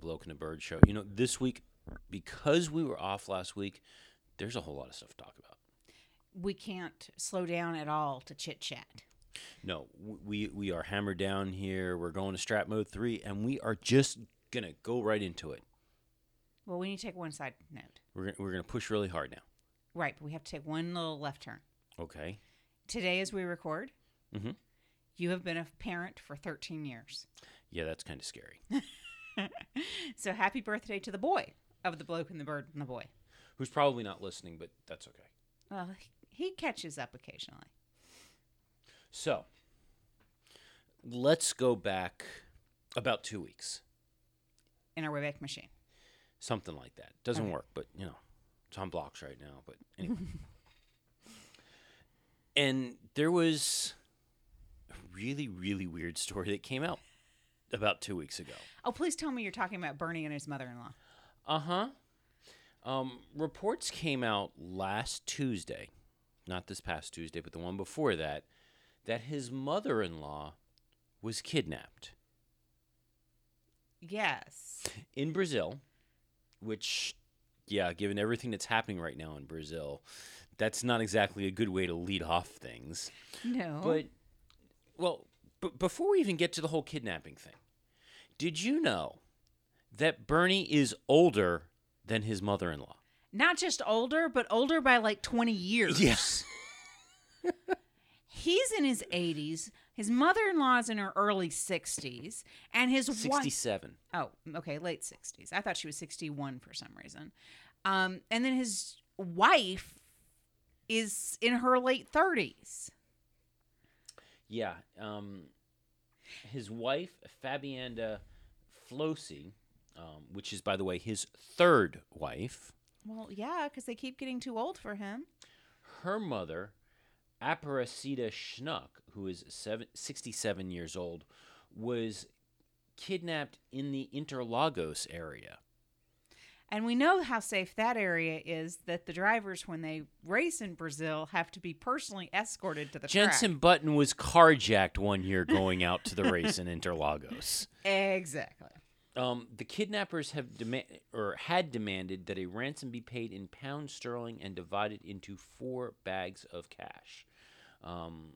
and welcome to the Bloke and the Bird Show. You know, this week, because we were off last week, there's a whole lot of stuff to talk about. We can't slow down at all to chit chat. No, we we are hammered down here. We're going to strap Mode three, and we are just gonna go right into it. Well, we need to take one side note. We're gonna, we're gonna push really hard now. Right, but we have to take one little left turn. Okay. Today, as we record, Mhm. you have been a parent for 13 years. Yeah, that's kind of scary. So happy birthday to the boy of the bloke and the bird and the boy. Who's probably not listening, but that's okay. Well, he catches up occasionally. So, let's go back about two weeks, in our Wayback Machine. something like that. Doesn't Okay. work, but you know, it's on blocks right now. But anyway, and there was a really, really weird story that came out about two weeks ago. Oh, please tell me you're talking about Bernie and his mother-in-law. Uh huh. Um, reports came out last Tuesday, not this past Tuesday, but the one before that, that his mother in law was kidnapped Yes. in Brazil, which, yeah, given everything that's happening right now in Brazil, that's not exactly a good way to lead off things. No. But, well, b- before we even get to the whole kidnapping thing, did you know that Bernie is older than his mother in law? not just older, but older by like 20 years. Yes. He's in his 80s. His mother-in-law is in her early 60s, and his wife 67. Oh, okay, late 60s. I thought she was 61 for some reason. Um, and then his wife is in her late 30s. Yeah. Um, his wife, Fabiana Flosi, um, which is, by the way, his third wife, Well, yeah, because they keep getting too old for him. her mother, Aparecida Schunck, who is seven, 67 years old, was kidnapped in the Interlagos area. And we know how safe that area is that the drivers, when they race in Brazil, have to be personally escorted to the track. Jensen Button was carjacked one year going out to the race in Interlagos. Exactly. Um, the kidnappers have demand or had demanded that a ransom be paid in pounds sterling and divided into four bags of cash. Um,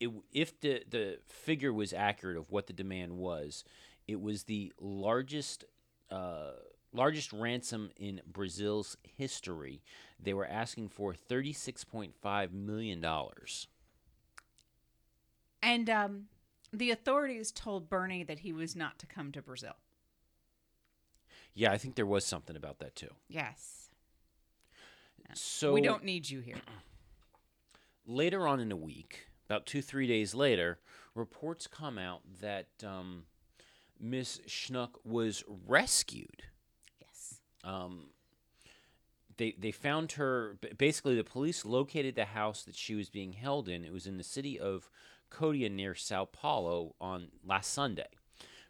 it, if the the figure was accurate of what the demand was, it was the largest uh, largest ransom in Brazil's history. They were asking for thirty six point five million dollars. And um, the authorities told Bernie that he was not to come to Brazil. Yeah, I think there was something about that too. Yes. So we don't need you here. later on in the week, about two, three days later, reports come out that um, Miss Schunck was rescued. Um, they, they found her, basically, the police located the house that she was being held in. It was in the city of Cotia near Sao Paulo on last Sunday.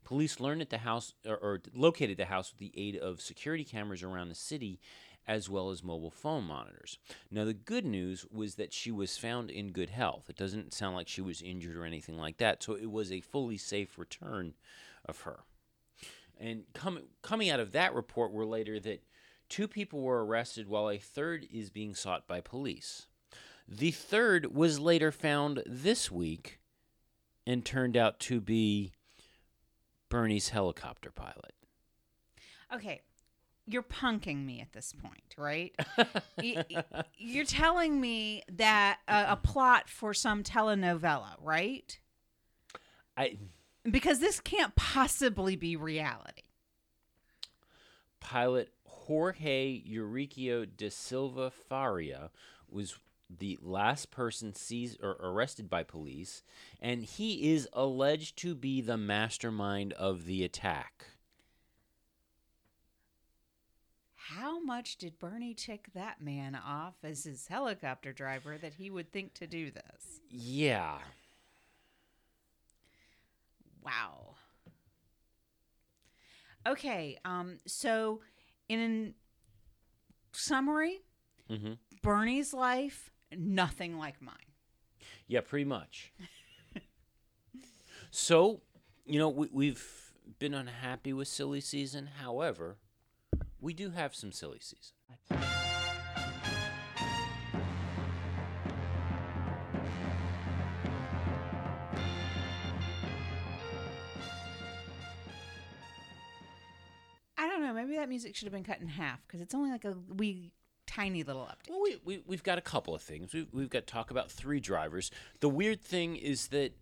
Police learned that the house, or, or located the house with the aid of security cameras around the city, as well as mobile phone monitors. Now, the good news was that she was found in good health. It doesn't sound like she was injured or anything like that, so it was a fully safe return of her. And com- coming out of that report were later that two people were arrested while a third is being sought by police. The third was later found this week and turned out to be Bernie's helicopter pilot. Okay. You're punking me at this point, right? You're telling me that a, a plot for some telenovela, right? I Because this can't possibly be reality. pilot Jorge Eurico de Silva Faria was the last person seized or arrested by police, and he is alleged to be the mastermind of the attack. How much did Bernie tick that man off as his helicopter driver that he would think to do this? Yeah. Wow. Okay, um, so in summary, Mm-hmm. Bernie's life, nothing like mine. Yeah, pretty much. so, you know, we, we've been unhappy with silly season. However, we do have some silly season. Maybe that music should have been cut in half because it's only like a wee tiny little update. Well, we, we, we've got a couple of things. We've, we've got talk about three drivers. The weird thing is that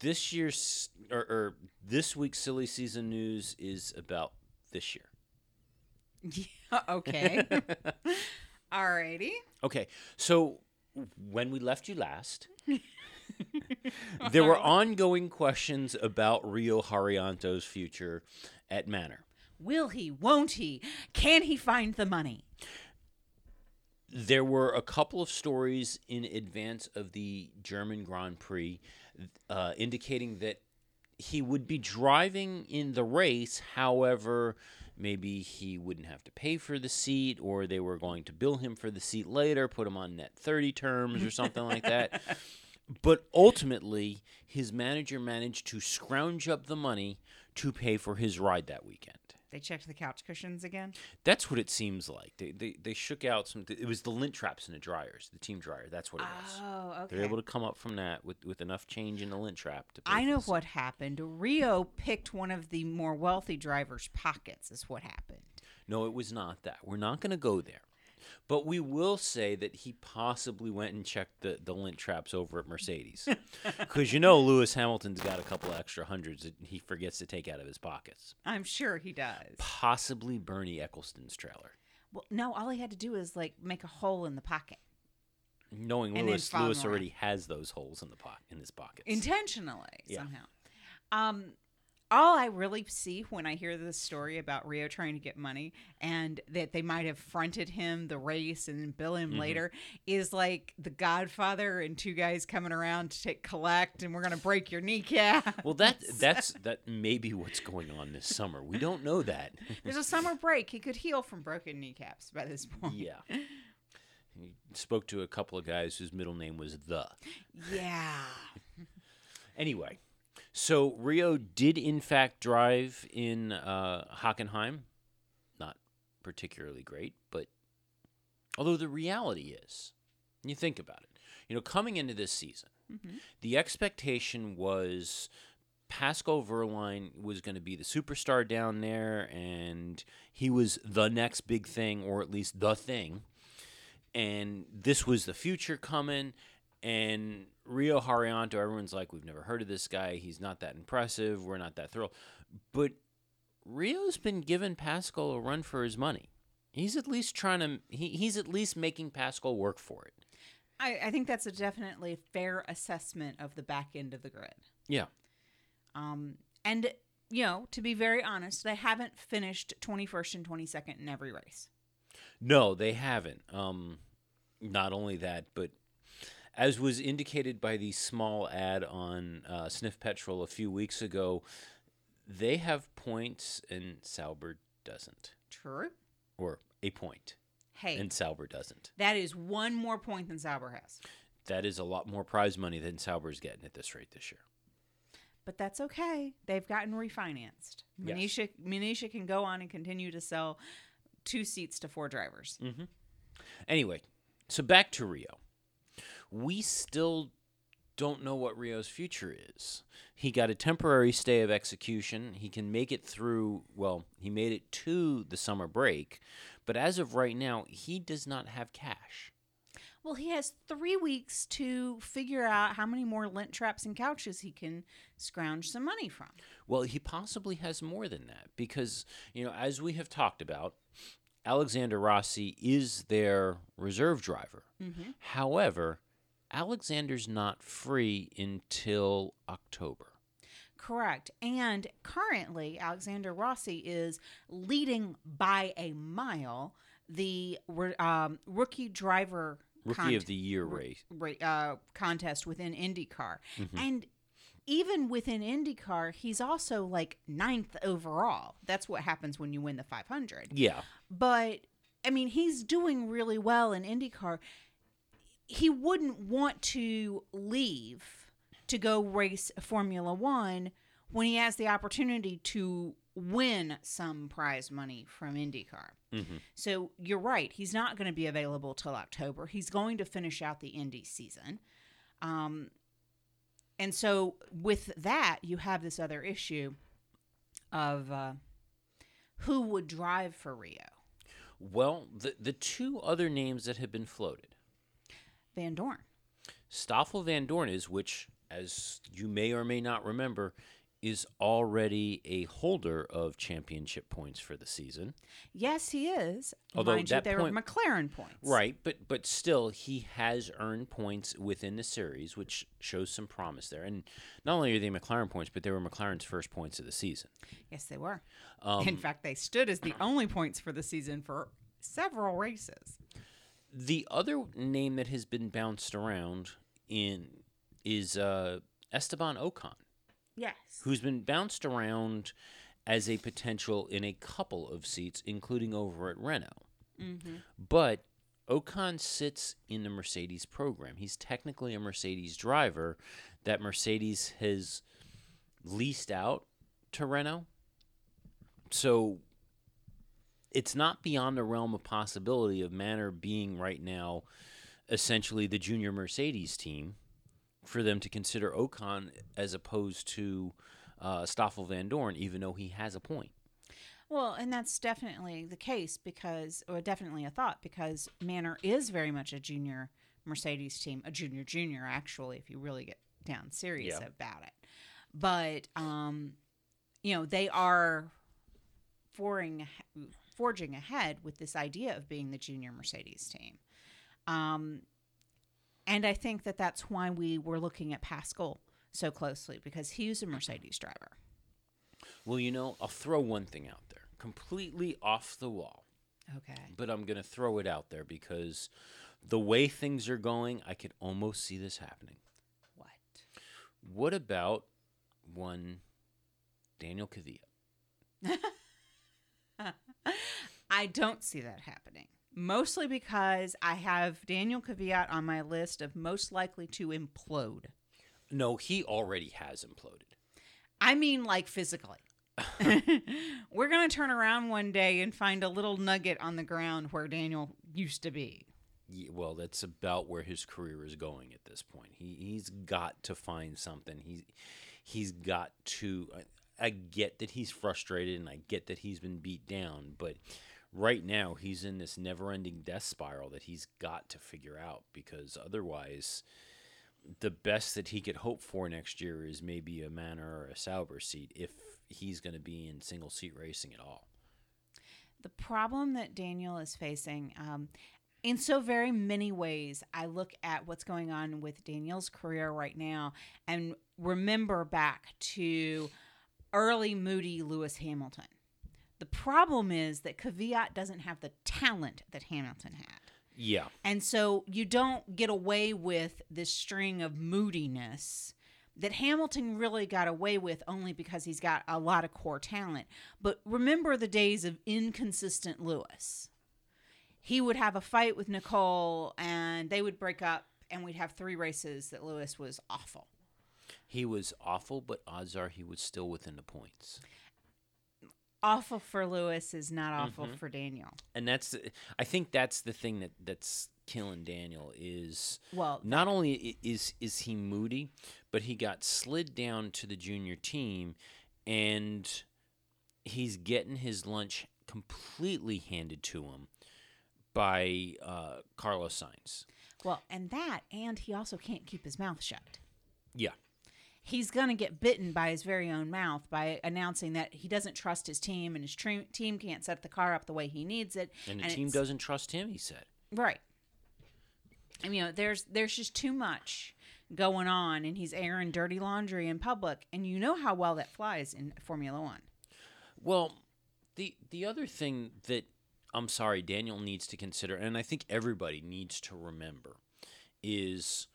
this year's or, or this week's silly season news is about this year. Yeah. Okay. Alrighty. Okay, so when we left you last, there were ongoing questions about Rio Haryanto's future at Manor. Will he? Won't he? Can he find the money? There were a couple of stories in advance of the German Grand Prix uh, indicating that he would be driving in the race. However, maybe he wouldn't have to pay for the seat, or they were going to bill him for the seat later, put him on net 30 terms or something like that. But ultimately, his manager managed to scrounge up the money to pay for his ride that weekend. They checked the couch cushions again. That's what it seems like. They, they, they shook out some. It was the lint traps in the dryers, the team dryer. That's what it was. Oh, okay. They're able to come up from that with, with enough change in the lint trap to. I know what happened. Rio picked one of the more wealthy drivers' pockets. Is what happened. No, it was not that. We're not going to go there. But we will say that he possibly went and checked the, the lint traps over at Mercedes. Because you know Lewis Hamilton's got a couple extra hundreds that he forgets to take out of his pockets. I'm sure he does. Possibly Bernie Ecclestone's trailer. Well, no, all he had to do is like make a hole in the pocket Knowing And Lewis, Lewis already has those holes in the po- in his pockets. intentionally Yeah. somehow. Um, all I really see when I hear this story about Rio trying to get money and that they might have fronted him the race and bill him mm-hmm. later is like the Godfather and two guys coming around to take collect and we're gonna break your kneecap. well, that that's that may be what's going on this summer. We don't know that. There's a summer break. He could heal from broken kneecaps by this point. yeah. He spoke to a couple of guys whose middle name was the. Yeah. Anyway, so Rio did in fact drive in uh, Hockenheim. Not particularly great, but although the reality is, you think about it, you know, coming into this season, the expectation was Pascal Wehrlein was going to be the superstar down there, and he was the next big thing, or at least the thing. And this was the future coming. And Rio Haryanto, everyone's like, we've never heard of this guy. He's not that impressive. We're not that thrilled. But Rio's been giving Pascal a run for his money. He's at least trying to. He, he's at least making Pascal work for it. I, I think that's a definitely fair assessment of the back end of the grid. Yeah. Um, and you know, to be very honest, they haven't finished 21st and 22nd in every race. No, they haven't. Um, not only that, but as was indicated by the small ad on uh, Sniff Petrol a few weeks ago, they have points and Sauber doesn't, True. or a point Hey, and Sauber doesn't. that is one more point than Sauber has. That is a lot more prize money than Sauber's getting at this rate this year. But that's okay. They've gotten refinanced. Yes. Manisha, Manisha can go on and continue to sell two seats to four drivers. Anyway, so back to Rio. We still don't know what Rio's future is. He got a temporary stay of execution. He can make it through, well, he made it to the summer break, but as of right now, he does not have cash. Well, he has three weeks to figure out how many more lint traps and couches he can scrounge some money from. Well, he possibly has more than that because, you know, as we have talked about, Alexander Rossi is their reserve driver. Mm-hmm. However, Alexander's not free until October. Correct. And currently, Alexander Rossi is leading by a mile the um, rookie driver Rookie cont- of the year race. ra- uh, contest within IndyCar. And even within IndyCar, he's also like ninth overall. That's what happens when you win the 500. Yeah. But I mean, he's doing really well in IndyCar. He wouldn't want to leave to go race Formula One when he has the opportunity to win some prize money from IndyCar. Mm-hmm. So you're right. He's not going to be available till October. He's going to finish out the Indy season. Um, and so with that, you have this other issue of uh, who would drive for Rio. Well, the the two other names that have been floated, Vandoorne. Stoffel Vandoorne is, which, as you may or may not remember, is already a holder of championship points for the season. Yes, he is. Although Mind you, that they point- were McLaren points. Right, but but still, he has earned points within the series, which shows some promise there. And not only are they McLaren points, but they were McLaren's first points of the season. Yes, they were. Um, In fact, they stood as the only points for the season for several races. The other name that has been bounced around in is uh, Esteban Ocon, Yes. who's been bounced around as a potential in a couple of seats, including over at Renault. Mm-hmm. But Ocon sits in the Mercedes program. He's technically a Mercedes driver that Mercedes has leased out to Renault. So it's not beyond the realm of possibility of Manor being right now essentially the junior Mercedes team for them to consider Ocon as opposed to uh, Stoffel Vandoorne, even though he has a point. Well, and that's definitely the case because, or definitely a thought, because Manor is very much a junior Mercedes team, a junior junior, actually, if you really get down serious Yeah. about it. But, um, you know, they are forging, forging ahead with this idea of being the junior Mercedes team. Um, and I think that that's why we were looking at Pascal so closely because he's a Mercedes driver. Well, you know, I'll throw one thing out there, completely off the wall, Okay. but I'm going to throw it out there because the way things are going, I could almost see this happening. What? What about one Daniel Kvyat? I don't see that happening. Mostly because I have Daniel Kvyat on my list of most likely to implode. No, he already has imploded. I mean, like physically. We're going to turn around one day and find a little nugget on the ground where Daniel used to be. Ye- Well, that's about where his career is going at this point. He he's got to find something. He's he's got to. Uh, I, get that he's frustrated, and I get that he's been beat down, but right now he's in this never-ending death spiral that he's got to figure out because otherwise, the best that he could hope for next year is maybe a Manor or a Sauber seat if he's going to be in single-seat racing at all. the problem that Daniel is facing, um, in so very many ways, I look at what's going on with Daniel's career right now and remember back to early moody Lewis Hamilton. The problem is that Kvyat doesn't have the talent that Hamilton had. Yeah. And so you don't get away with this string of moodiness that Hamilton really got away with only because he's got a lot of core talent. But remember the days of inconsistent Lewis. He would have a fight with Nicole and they would break up and we'd have three races that Lewis was awful. He was awful, but odds are he was still within the points. Awful for Lewis is not awful for Daniel. and that's I think that's the thing that that's killing Daniel is Well, not only is is he moody, but he got slid down to the junior team, and he's getting his lunch completely handed to him by uh, Carlos Sainz. well, and that and he also can't keep his mouth shut. Yeah, he's going to get bitten by his very own mouth by announcing that he doesn't trust his team and his tre- team can't set the car up the way he needs it. and the team doesn't trust him. He said. right. I mean, you know, there's there's just too much going on, and he's airing dirty laundry in public, and you know how well that flies in Formula One. Well, the the other thing that I'm sorry Daniel needs to consider, and I think everybody needs to remember, is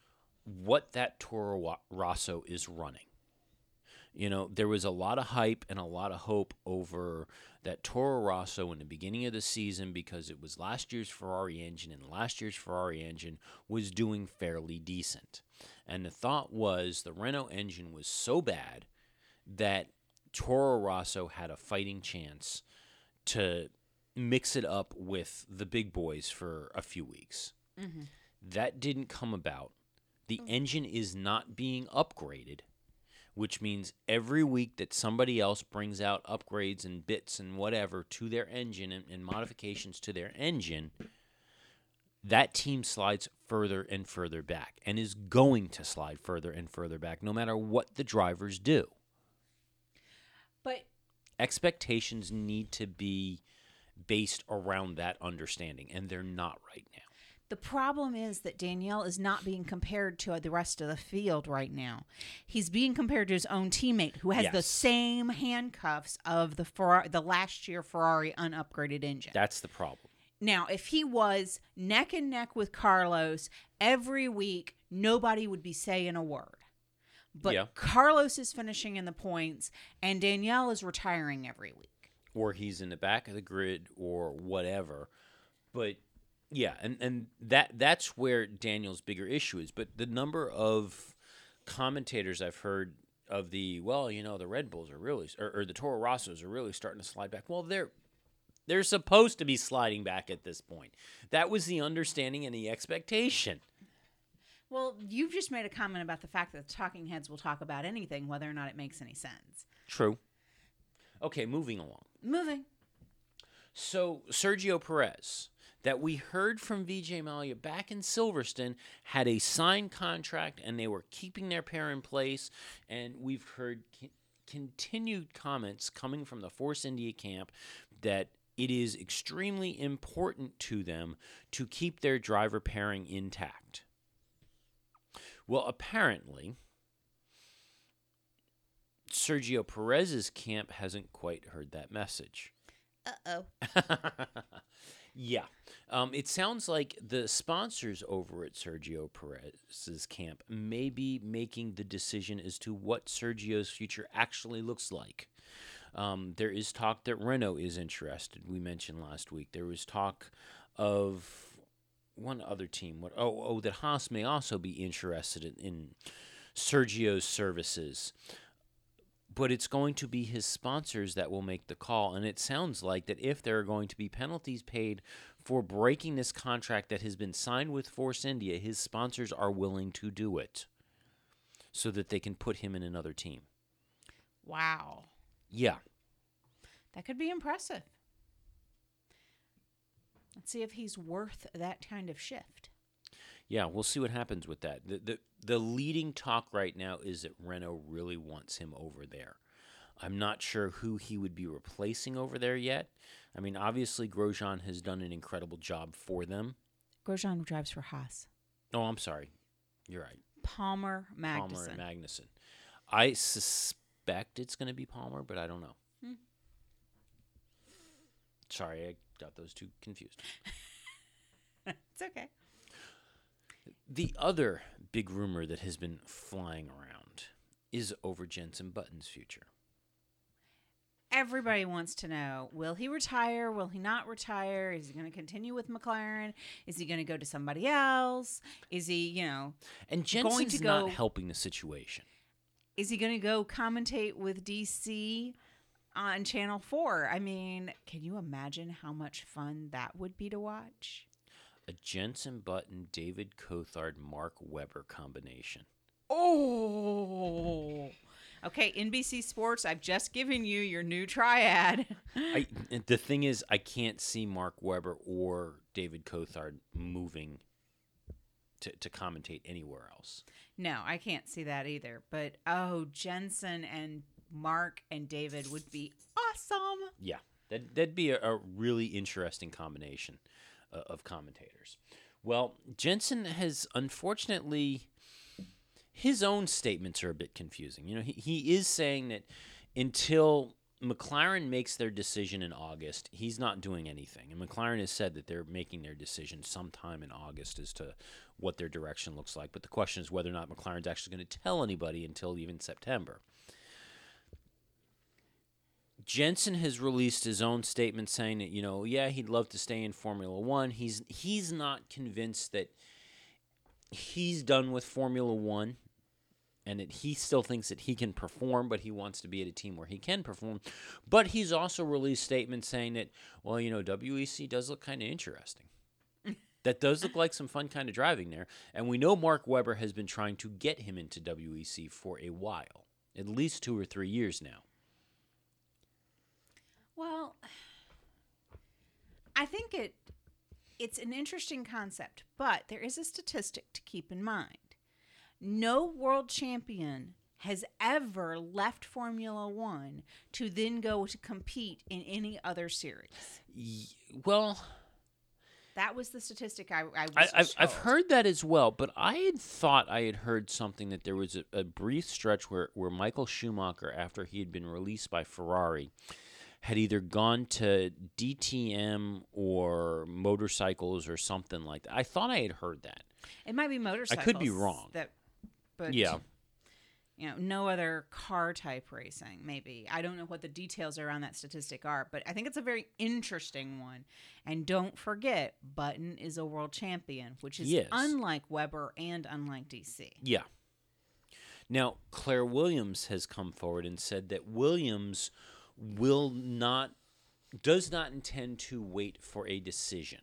what that Toro Rosso is running. You know, there was a lot of hype and a lot of hope over that Toro Rosso in the beginning of the season because it was last year's Ferrari engine, and last year's Ferrari engine was doing fairly decent. And the thought was the Renault engine was so bad that Toro Rosso had a fighting chance to mix it up with the big boys for a few weeks. Mm-hmm. That didn't come about. The mm. engine is not being upgraded, which means every week that somebody else brings out upgrades and bits and whatever to their engine and, and modifications to their engine, that team slides further and further back and is going to slide further and further back no matter what the drivers do. But Expectations need to be based around that understanding, and they're not right now. The problem is that Danielle is not being compared to the rest of the field right now. He's being compared to his own teammate who has the same handcuffs of the Ferrari, the last year Ferrari unupgraded engine. That's the problem. Now, if he was neck and neck with Carlos every week, nobody would be saying a word. But Yeah. Carlos is finishing in the points, and Danielle is retiring every week. or he's in the back of the grid or whatever. But yeah, and, and that that's where Daniel's bigger issue is. But the number of commentators I've heard of the well, you know, the Red Bulls are really or, or the Toro Rossos are really starting to slide back. Well, they're they're supposed to be sliding back at this point. That was the understanding and the expectation. Well, you've just made a comment about the fact that the talking heads will talk about anything, whether or not it makes any sense. True. Okay, moving along. Moving. So Sergio Perez, that we heard from Vijay Mallya back in Silverstone, had a signed contract and they were keeping their pair in place. And we've heard c- continued comments coming from the Force India camp that it is extremely important to them to keep their driver pairing intact. Well, apparently, Sergio Perez's camp hasn't quite heard that message. Uh oh. yeah. Um, it sounds like the sponsors over at Sergio Perez's camp may be making the decision as to what Sergio's future actually looks like. Um, there is talk that Renault is interested. We mentioned last week. There was talk of one other team. What? Oh, oh, that Haas may also be interested in, in Sergio's services but it's going to be his sponsors that will make the call. And it sounds like that if there are going to be penalties paid for breaking this contract that has been signed with Force India, his sponsors are willing to do it so that they can put him in another team. Wow. Yeah. That could be impressive. Let's see if he's worth that kind of shift. Yeah, we'll see what happens with that. The, the the leading talk right now is that Renault really wants him over there. I'm not sure who he would be replacing over there yet. I mean, obviously Grosjean has done an incredible job for them. Grosjean drives for Haas. Oh, I'm sorry. You're right. Palmer Magnussen. Palmer and Magnussen. I suspect it's going to be Palmer, but I don't know. Hmm. Sorry, I got those two confused. it's okay. The other big rumor that has been flying around is over Jensen Button's future. Everybody wants to know will he retire? Will he not retire? Is he going to continue with McLaren? Is he going to go to somebody else? Is he, you know, And Going Jensen's to not helping the situation. is he going to go commentate with DC on Channel 4? I mean, can you imagine how much fun that would be to watch? A Jensen Button, David Coulthard, Mark Webber combination. Oh. Okay, NBC Sports, I've just given you your new triad. I, the thing is, I can't see Mark Webber or David Coulthard moving to, to commentate anywhere else. no, I can't see that either. But oh, Jensen and Mark and David would be awesome. Yeah, that, that'd be a, a really interesting combination uh, of commentators. Well, Jensen has unfortunately, his own statements are a bit confusing. You know, he, he is saying that until McLaren makes their decision in August, he's not doing anything. And McLaren has said that they're making their decision sometime in August as to what their direction looks like. But the question is whether or not McLaren's actually going to tell anybody until even September. Jensen has released his own statement saying that you know, yeah, he'd love to stay in Formula One. He's he's not convinced that he's done with Formula One, and that he still thinks that he can perform, but he wants to be at a team where he can perform. But he's also released statements saying that, well, you know, WEC does look kind of interesting. that does look like some fun kind of driving there. And we know Mark Webber has been trying to get him into WEC for a while, at least two or three years now. Well, I think it it's an interesting concept, but there is a statistic to keep in mind. No world champion has ever left Formula 1 to then go to compete in any other series. Y- well, That was the statistic I, I was I, I've, I've heard that as well, but I had thought I had heard something that there was a, a brief stretch where, where Michael Schumacher, after he had been released by Ferrari, had either gone to DTM or motorcycles or something like that. I thought I had heard that. It might be motorcycles. I could be wrong. That, but Yeah. you know, no other car type racing. Maybe I don't know what the details around that statistic are, but I think it's a very interesting one. And don't forget, Button is a world champion, which is Yes. unlike Webber and unlike DC. Yeah. Now, Claire Williams has come forward and said that Williams will not, does not intend to wait for a decision.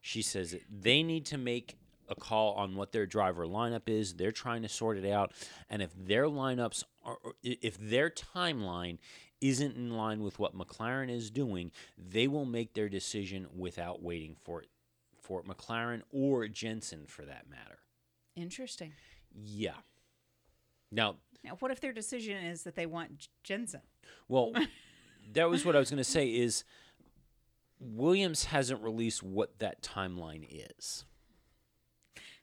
She says that they need to make a call on what their driver lineup is. They're trying to sort it out. And if their lineups are, if their timeline isn't in line with what McLaren is doing, they will make their decision without waiting for it, for McLaren or Jensen for that matter. Interesting. Yeah. Now, Now, what if their decision is that they want Jensen? well, that was what I was going to say is Williams hasn't released what that timeline is.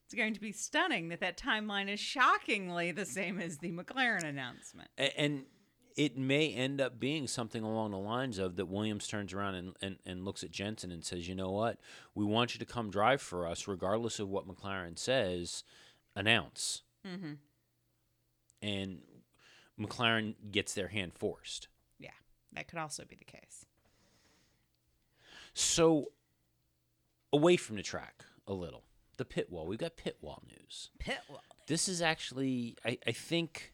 It's going to be stunning that that timeline is shockingly the same as the McLaren announcement. A- And it may end up being something along the lines of that Williams turns around and, and, and looks at Jensen and says, you know what? We want you to come drive for us, regardless of what McLaren says, announce. Mm-hmm. And McLaren gets their hand forced. Yeah, that could also be the case. So, away from the track a little, the pit wall. We've got pit wall news. Pitwell. This is actually, I, I think,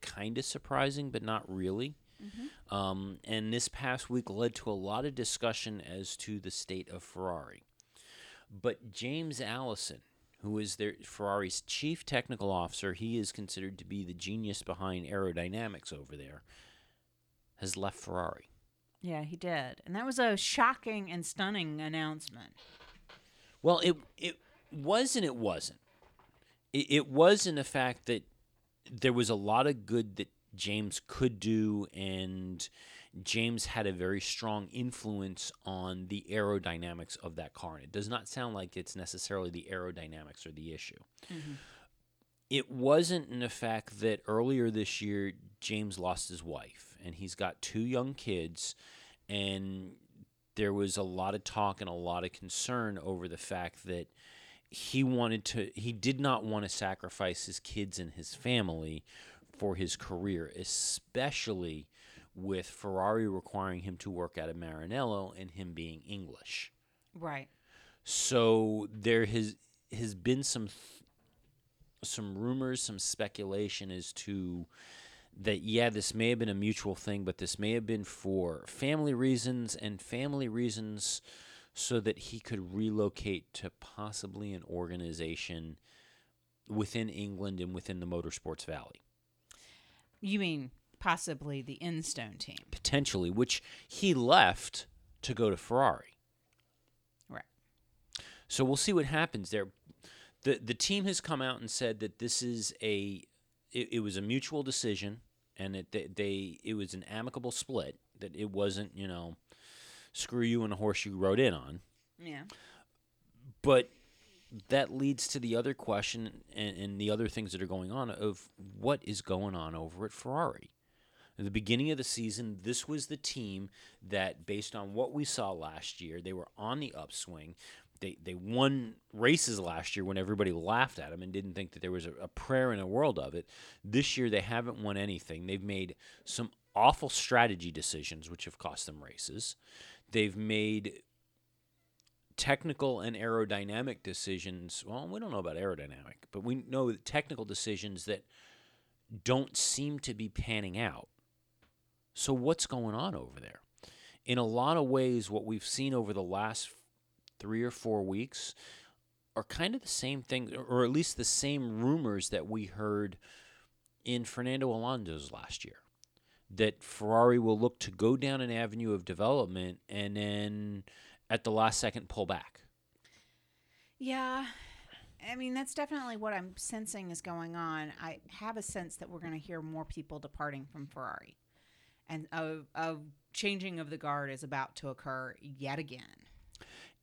kind of surprising, but not really. Um, and this past week led to a lot of discussion as to the state of Ferrari. But James Allison, who is their Ferrari's chief technical officer, he is considered to be the genius behind aerodynamics over there, has left Ferrari. Yeah, he did. And that was a shocking and stunning announcement. Well, it it was and it wasn't. It, it was in the fact that there was a lot of good that James could do, and James had a very strong influence on the aerodynamics of that car. And it does not sound like it's necessarily the aerodynamics or the issue. Mm-hmm. It wasn't in the fact that earlier this year James lost his wife, and he's got two young kids, and there was a lot of talk and a lot of concern over the fact that he wanted to he did not want to sacrifice his kids and his family for his career especially with Ferrari requiring him to work out of Maranello and him being English Right. so there has has been some th- some rumors, some speculation as to that yeah, this may have been a mutual thing, but this may have been for family reasons and family reasons so that he could relocate to possibly an organization within England and within the motorsports valley. You mean possibly the Enstone team? Potentially, which he left to go to Ferrari. Right. So we'll see what happens there. the The team has come out and said that this is a it, it was a mutual decision and that they, they it was an amicable split. That it wasn't you know screw you and the horse you rode in on. Yeah. But that leads to the other question and, and the other things that are going on of what is going on over at Ferrari. At the beginning of the season, this was the team that, based on what we saw last year, they were on the upswing. They, they won races last year when everybody laughed at them and didn't think that there was a, a prayer in the world of it. This year, they haven't won anything. They've made some awful strategy decisions, which have cost them races. They've made technical and aerodynamic decisions. Well, we don't know about aerodynamic, but we know technical decisions that don't seem to be panning out. So, what's going on over there? In a lot of ways, what we've seen over the last three or four weeks are kind of the same thing, or at least the same rumors that we heard in Fernando Alonso's last year. That Ferrari will look to go down an avenue of development and then at the last second pull back. Yeah. I mean, that's definitely what I'm sensing is going on. I have a sense that we're going to hear more people departing from Ferrari. And a, a changing of the guard is about to occur yet again.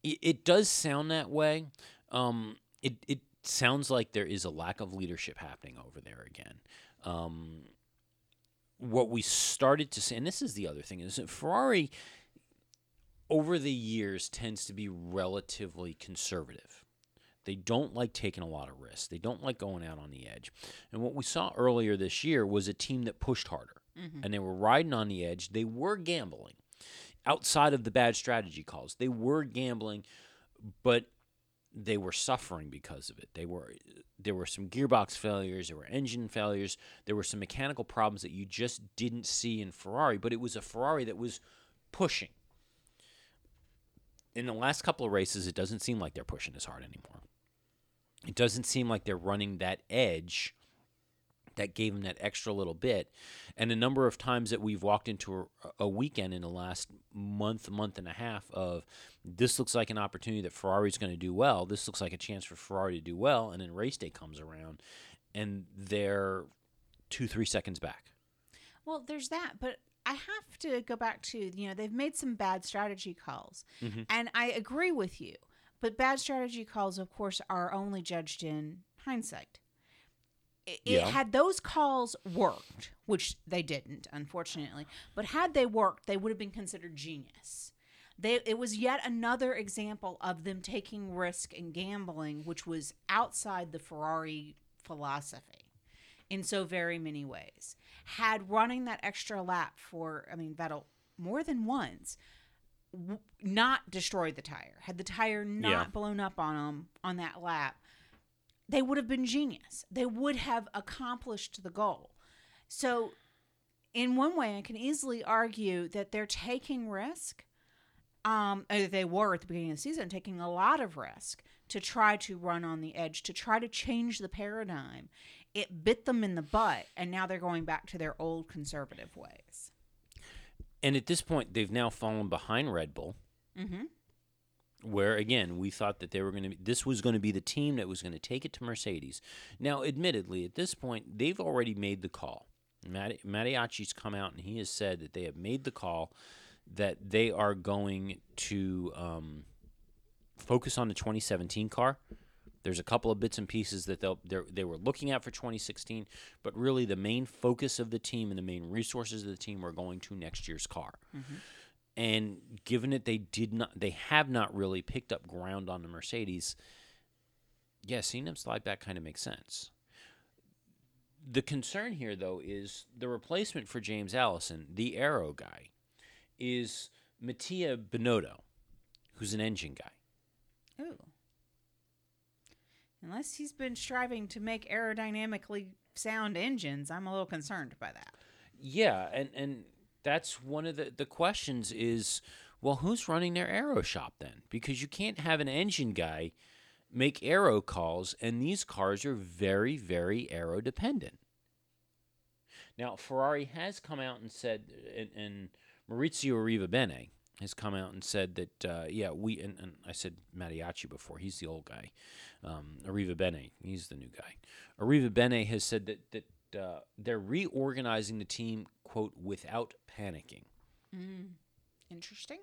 It, it does sound that way. Um, it, it sounds like there is a lack of leadership happening over there again. Um, what we started to see, and this is the other thing, is that Ferrari over the years tends to be relatively conservative. They don't like taking a lot of risks. They don't like going out on the edge. And what we saw earlier this year was a team that pushed harder Mm-hmm. and they were riding on the edge. They were gambling outside of the bad strategy calls. They were gambling, but they were suffering because of it. They were there were some gearbox failures, there were engine failures, there were some mechanical problems that you just didn't see in Ferrari, but it was a Ferrari that was pushing. In the last couple of races, it doesn't seem like they're pushing as hard anymore. It doesn't seem like they're running that edge that gave him that extra little bit. And a number of times that we've walked into a, a weekend in the last month, month and a half of this looks like an opportunity that Ferrari's going to do well. This looks like a chance for Ferrari to do well. And then race day comes around and they're two, three seconds back. Well, there's that, but I have to go back to, you know, they've made some bad strategy calls. Mhm. And I agree with you. But bad strategy calls, of course, are only judged in hindsight. It, Yeah. had those calls worked, which they didn't, unfortunately, but had they worked, they would have been considered genius. They, it was yet another example of them taking risk and gambling, which was outside the Ferrari philosophy in so very many ways. Had running that extra lap for, I mean, Vettel more than once, w- not destroyed the tire, had the tire not Yeah. blown up on them on that lap, they would have been genius. They would have accomplished the goal. So, in one way, I can easily argue that they're taking risk. Um, they were at the beginning of the season taking a lot of risk to try to run on the edge, to try to change the paradigm. It bit them in the butt, and now they're going back to their old conservative ways. And at this point, they've now fallen behind Red Bull. Mm-hmm. Where again we thought that they were going to this was going to be the team that was going to take it to Mercedes. Now, admittedly, at this point they've already made the call. Matti- Mattiacci's come out and he has said that they have made the call that they are going to um, focus on the 2017 car. There's a couple of bits and pieces that they were looking at for 2016, but really the main focus of the team and the main resources of the team are going to next year's car. And given that they did not, they have not really picked up ground on the Mercedes. Yeah, seeing them slide back kind of makes sense. The concern here, though, is the replacement for James Allison, the Aero guy, is Mattia Binotto, who's an engine guy. Ooh. Unless he's been striving to make aerodynamically sound engines, I'm a little concerned by that. Yeah, and and that's one of the the questions is, well, who's running their aero shop then? Because you can't have an engine guy make aero calls, and these cars are very very aero dependent. Now Ferrari has come out and said, and, and Maurizio Arrivabene has come out and said that, uh, yeah, we and, and I said Mattiacci before. He's the old guy. Um, Arrivabene, he's the new guy. Arriva Arrivabene has said that that uh, they're reorganizing the team, quote, without panicking. Interesting.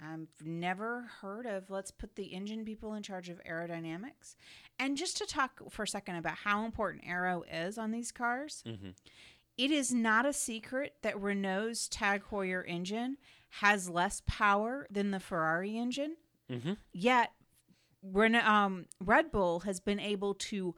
I've never heard of let's put the engine people in charge of aerodynamics. And just to talk for a second about how important aero is on these cars, Mhm. it is not a secret that Renault's Tag Heuer engine has less power than the Ferrari engine. Mhm. Yet, um, Red Bull has been able to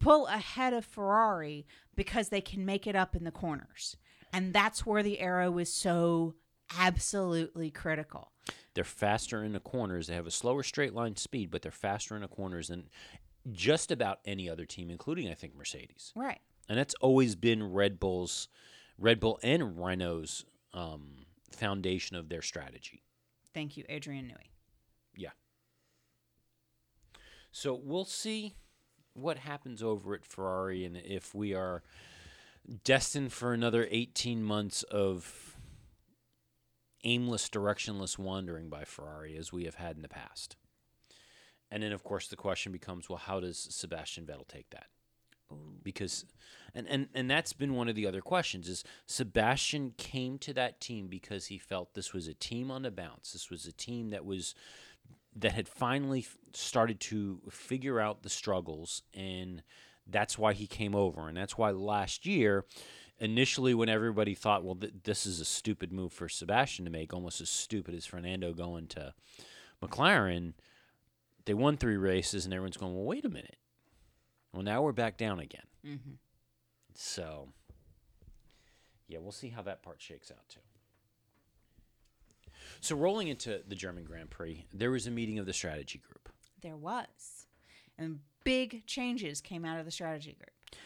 pull ahead of Ferrari because they can make it up in the corners. And that's where the aero is so absolutely critical. They're faster in the corners. They have a slower straight line speed, but they're faster in the corners. than just about any other team, including I think Mercedes, Right. and that's always been Red Bull's, Red Bull and Renault's um, foundation of their strategy. Thank you, Adrian Newey. Yeah. So we'll see what happens over at Ferrari and if we are destined for another 18 months of aimless, directionless wandering by Ferrari as we have had in the past. And then, of course, the question becomes well, how does Sebastian Vettel take that? Because, and, and, and that's been one of the other questions is Sebastian came to that team because he felt this was a team on the bounce. This was a team that was that had finally started to figure out the struggles and that's why he came over. And that's why last year initially when everybody thought well th- this is a stupid move for Sebastian to make almost as stupid as Fernando going to McLaren they won 3 races and everyone's going well wait a minute. Well now we're back down again. Mm-hmm. so yeah we'll see how that part shakes out too so rolling into the German Grand Prix there was a meeting of the strategy group There was. And big changes came out of the strategy group.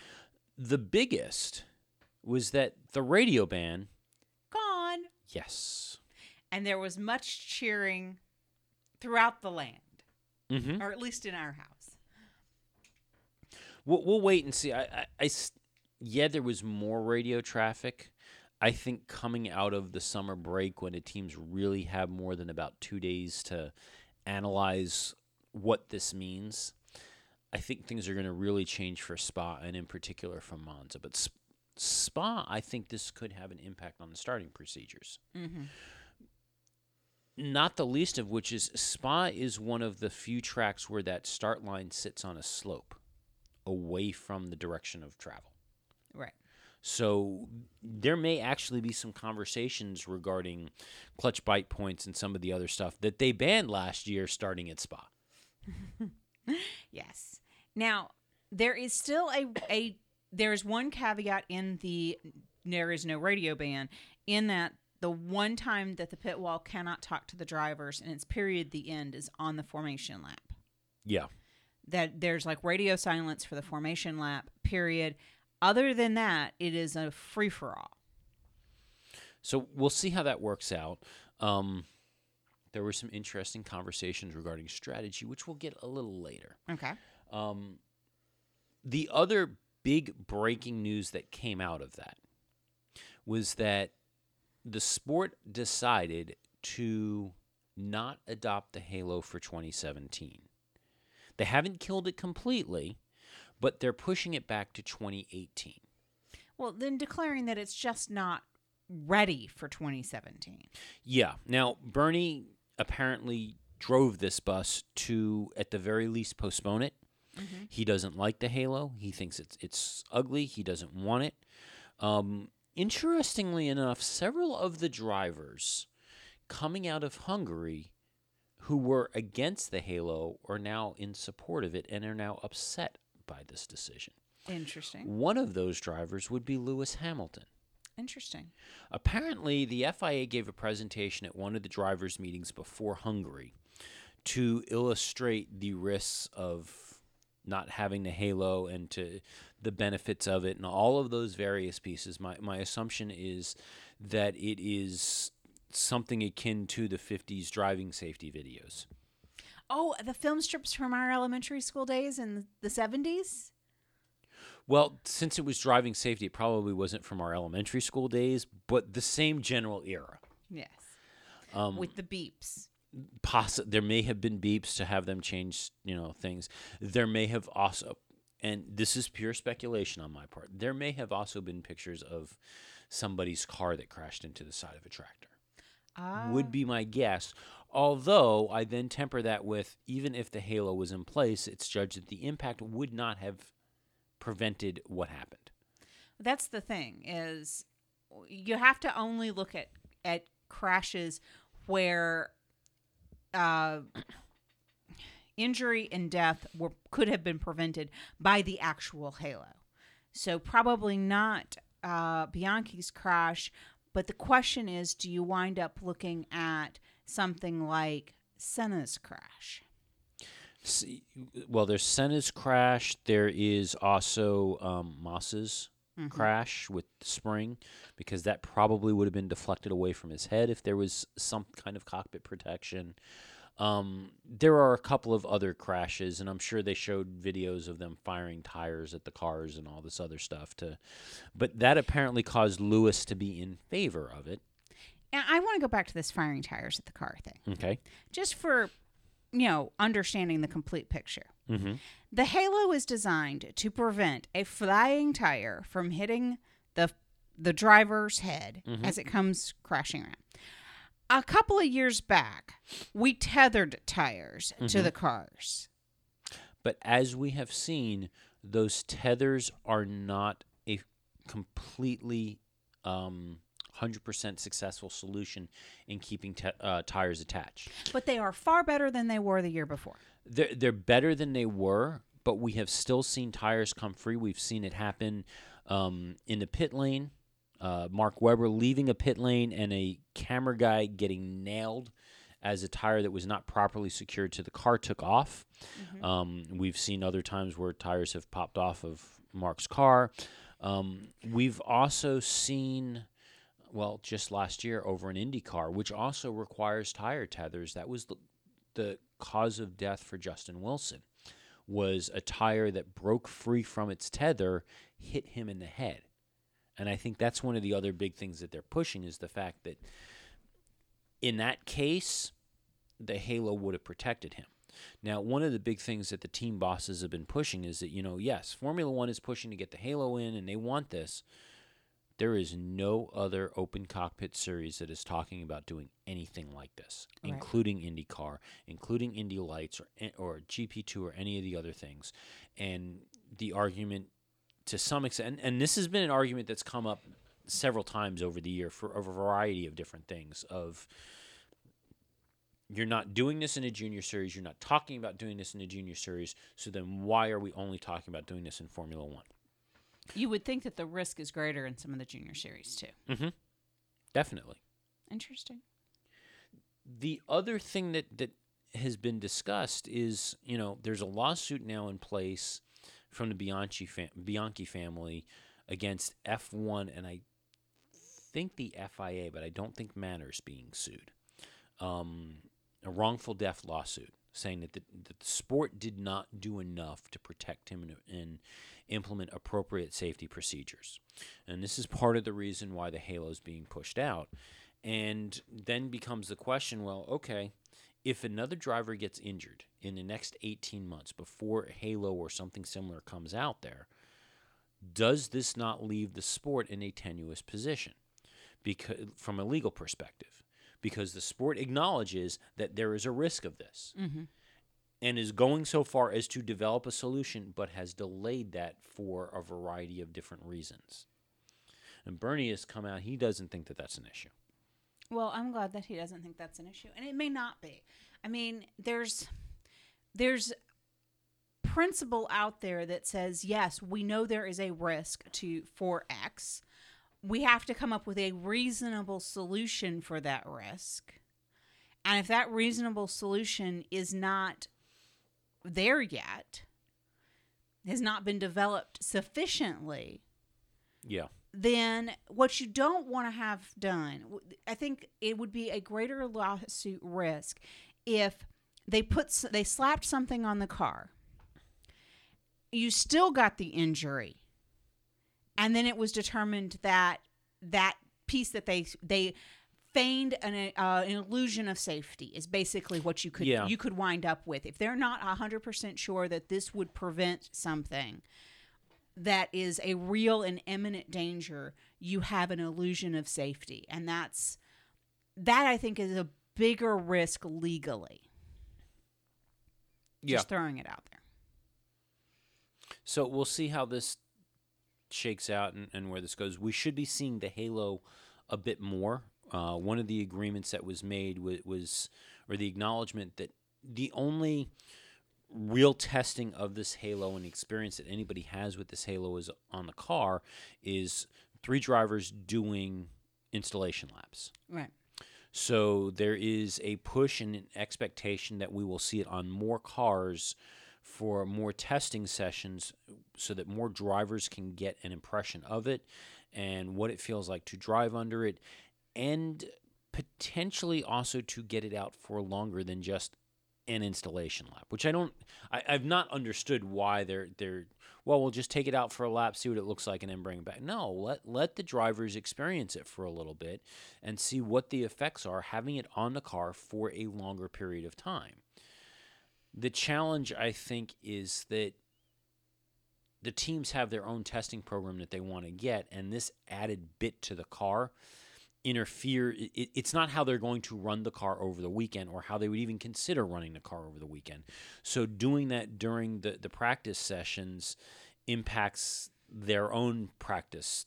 The biggest was that the radio ban, Gone. yes. And there was much cheering throughout the land, Mm-hmm. or at least in our house. We'll, we'll wait and see. I, yeah, there was more radio traffic. I think coming out of the summer break when the teams really have more than about two days to analyze what this means, I think things are going to really change for Spa and in particular for Monza. But S- Spa, I think this could have an impact on the starting procedures. Mm-hmm. not the least of which is Spa is one of the few tracks where that start line sits on a slope away from the direction of travel. So there may actually be some conversations regarding clutch bite points and some of the other stuff that they banned last year starting at Spa. Yes. Now, there is still a a there is one caveat in the there is no radio ban in that the one time that the pit wall cannot talk to the drivers and its period the end is on the formation lap. Yeah. That there's like radio silence for the formation lap period. Other than that, it is a free for all. So we'll see how that works out. Um, there were some interesting conversations regarding strategy, which we'll get a little later. Okay. Um, the other big breaking news that came out of that was that the sport decided to not adopt the Halo for 2017. They haven't killed it completely, but they're pushing it back to 2018. Well, then declaring that it's just not ready for 2017. Yeah. Now, Bernie apparently drove this bus to, at the very least, postpone it. He doesn't like the Halo. He thinks it's it's ugly. He doesn't want it. Um, interestingly enough, several of the drivers coming out of Hungary who were against the Halo are now in support of it and are now upset by this decision. Interesting. One of those drivers would be Lewis Hamilton. Interesting. Apparently, the FIA gave a presentation at one of the drivers' meetings before Hungary to illustrate the risks of not having the halo and to the benefits of it and all of those various pieces. My my assumption is that it is something akin to the 50s driving safety videos. Oh, the film strips from our elementary school days in the 70s? Well, since it was driving safety, it probably wasn't from our elementary school days, but the same general era. Yes. Um, With the beeps. possi- there may have been beeps to have them change you know things there may have also and this is pure speculation on my part there may have also been pictures of somebody's car that crashed into the side of a tractor Ah. would be my guess although i then temper that with even if the halo was in place it's judged that the impact would not have prevented what happened That's the thing is you have to only look at at crashes where uh, injury and death were could have been prevented by the actual halo. So probably not uh, Bianchi's crash, but the question is, do you wind up looking at something like Senna's crash? See, well, there's Senna's crash. There is also um, Moss's Mhm. crash with the spring, because that probably would have been deflected away from his head if there was some kind of cockpit protection. Um, there are a couple of other crashes, and I'm sure they showed videos of them firing tires at the cars and all this other stuff. To, but that apparently caused Lewis to be in favor of it. And I want to go back to this firing tires at the car thing, Okay. just for you know understanding the complete picture. Mm-hmm. The Halo is designed to prevent a flying tire from hitting the the driver's head Mhm. as it comes crashing around. A couple of years back, we tethered tires to Mhm. the cars. But as we have seen, those tethers are not a completely um, 100% successful solution in keeping te- uh, tires attached. But they are far better than they were the year before. They're, they're better than they were, but we have still seen tires come free. We've seen it happen um, in the pit lane. Uh, Mark Webber leaving a pit lane and a camera guy getting nailed as a tire that was not properly secured to the car took off. Um, we've seen other times where tires have popped off of Mark's car. Um, we've also seen, well, just last year over an IndyCar, which also requires tire tethers. That was the, the cause of death for Justin Wilson. Was a tire that broke free from its tether, hit him in the head. And I think that's one of the other big things that they're pushing is the fact that in that case, the halo would have protected him. Now, one of the big things that the team bosses have been pushing is that, you know, yes, Formula One is pushing to get the halo in and they want this. There is no other open cockpit series that is talking about doing anything like this, Right. including IndyCar, including Indy Lights or, or GP2 or any of the other things. And the argument to some extent, and, and this has been an argument that's come up several times over the year for a variety of different things of you're not doing this in a junior series you're not talking about doing this in a junior series so then why are we only talking about doing this in formula one You would think that the risk is greater in some of the junior series too. mm-hmm. definitely Interesting. the other thing that that has been discussed is you know there's a lawsuit now in place from the Bianchi fam- Bianchi family against F1 and I think the FIA but I don't think Manor's being sued. Um, a wrongful death lawsuit saying that the, that the sport did not do enough to protect him and, and implement appropriate safety procedures. And this is part of the reason why the halo is being pushed out. And then becomes the question well, okay, if another driver gets injured in the next 18 months before Halo or something similar comes out there, does this not leave the sport in a tenuous position because from a legal perspective? Because the sport acknowledges that there is a risk of this Mm-hmm. and is going so far as to develop a solution, but has delayed that for a variety of different reasons. And Bernie has come out, he doesn't think that that's an issue. Well, I'm glad that he doesn't think that's an issue, and it may not be. I mean, there's there's principle out there that says yes, we know there is a risk to for X. We have to come up with a reasonable solution for that risk. And if that reasonable solution is not there yet, has not been developed sufficiently, Yeah. Then what you don't want to have done, I think it would be a greater lawsuit risk if they put they slapped something on the car. You still got the injury, and then it was determined that that piece that they they feigned an, uh, an illusion of safety is basically what you could Yeah. you could wind up with if they're not 100% sure that this would prevent something that is a real and imminent danger, you have an illusion of safety. And that's that I think is a bigger risk legally. Yeah. Just throwing it out there. So we'll see how this shakes out and, and where this goes. We should be seeing the Halo a bit more. Uh, one of the agreements that was made was, was, or the acknowledgement that the only real testing of this Halo and the experience that anybody has with this Halo is on the car is three drivers doing installation laps. Right. So there is a push and an expectation that we will see it on more cars for more testing sessions so that more drivers can get an impression of it and what it feels like to drive under it and potentially also to get it out for longer than just an installation lap, which I don't, I, I've not understood why they're they're. Well, we'll just take it out for a lap, see what it looks like, and then bring it back. No, let let the drivers experience it for a little bit and see what the effects are having it on the car for a longer period of time. The challenge, I think, is that the teams have their own testing program that they want to get, and this added bit to the car interfere. It, it's not how they're going to run the car over the weekend or how they would even consider running the car over the weekend. So doing that during the, the practice sessions impacts their own practice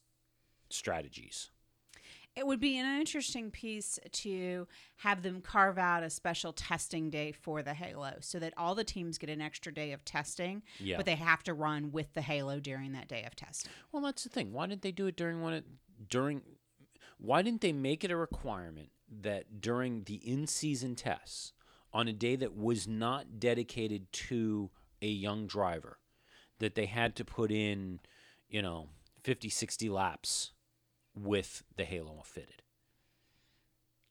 strategies. It would be an interesting piece to have them carve out a special testing day for the Halo so that all the teams get an extra day of testing, Yeah. but they have to run with the Halo during that day of testing. Well, that's the thing. Why didn't they do it during one? During why didn't they make it a requirement that during the in-season tests on a day that was not dedicated to a young driver that they had to put in, you know, 50 60 laps with the halo fitted.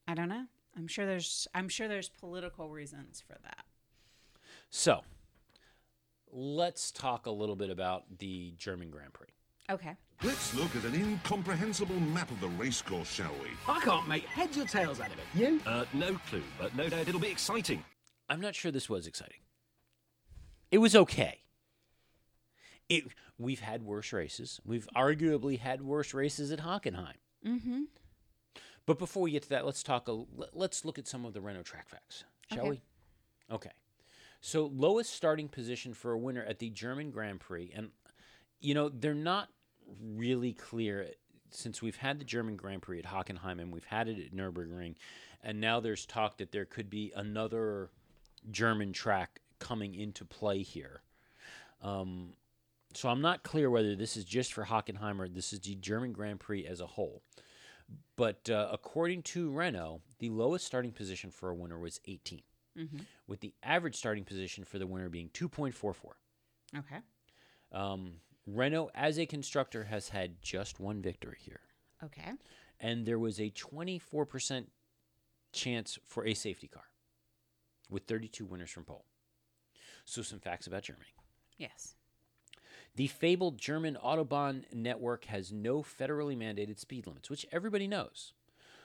I don't know. I'm sure there's I'm sure there's political reasons for that. So, let's talk a little bit about the German Grand Prix. Okay. Let's look at an incomprehensible map of the racecourse, shall we? I can't make heads or tails out of it. You? Uh, no clue, but no doubt it'll be exciting. I'm not sure this was exciting. It was okay. It we've had worse races. We've arguably had worse races at Hockenheim. Mm-hmm. But before we get to that, let's talk. A, let- let's look at some of the Renault track facts, shall Okay. we? Okay. So lowest starting position for a winner at the German Grand Prix, and you know they're not really clear since we've had the German Grand Prix at Hockenheim and we've had it at Nurburgring, and now there's talk that there could be another German track coming into play here. Um, so I'm not clear whether this is just for Hockenheim or this is the German Grand Prix as a whole. But uh, according to Renault, the lowest starting position for a winner was 18, Mm-hmm. with the average starting position for the winner being 2.44. Okay. Um, Renault, as a constructor, has had just one victory here, Okay. and there was a 24% chance for a safety car, with 32 winners from pole. So, some facts about Germany. Yes. The fabled German Autobahn network has no federally mandated speed limits, which everybody knows.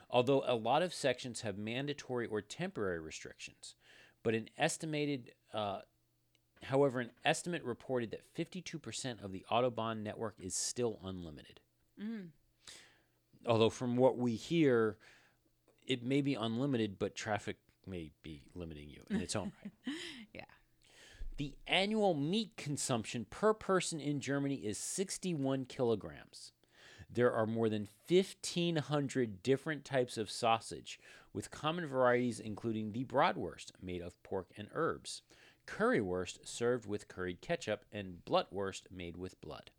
Although a lot of sections have mandatory or temporary restrictions, but an estimated, uh, however, an estimate reported that 52% of the Autobahn network is still unlimited. Mm. Although, from what we hear, it may be unlimited, but traffic may be limiting you in its own right. Yeah. The annual meat consumption per person in Germany is 61 kilograms. There are more than 1,500 different types of sausage, with common varieties including the Bratwurst, made of pork and herbs, currywurst served with curried ketchup, and Blutwurst made with blood.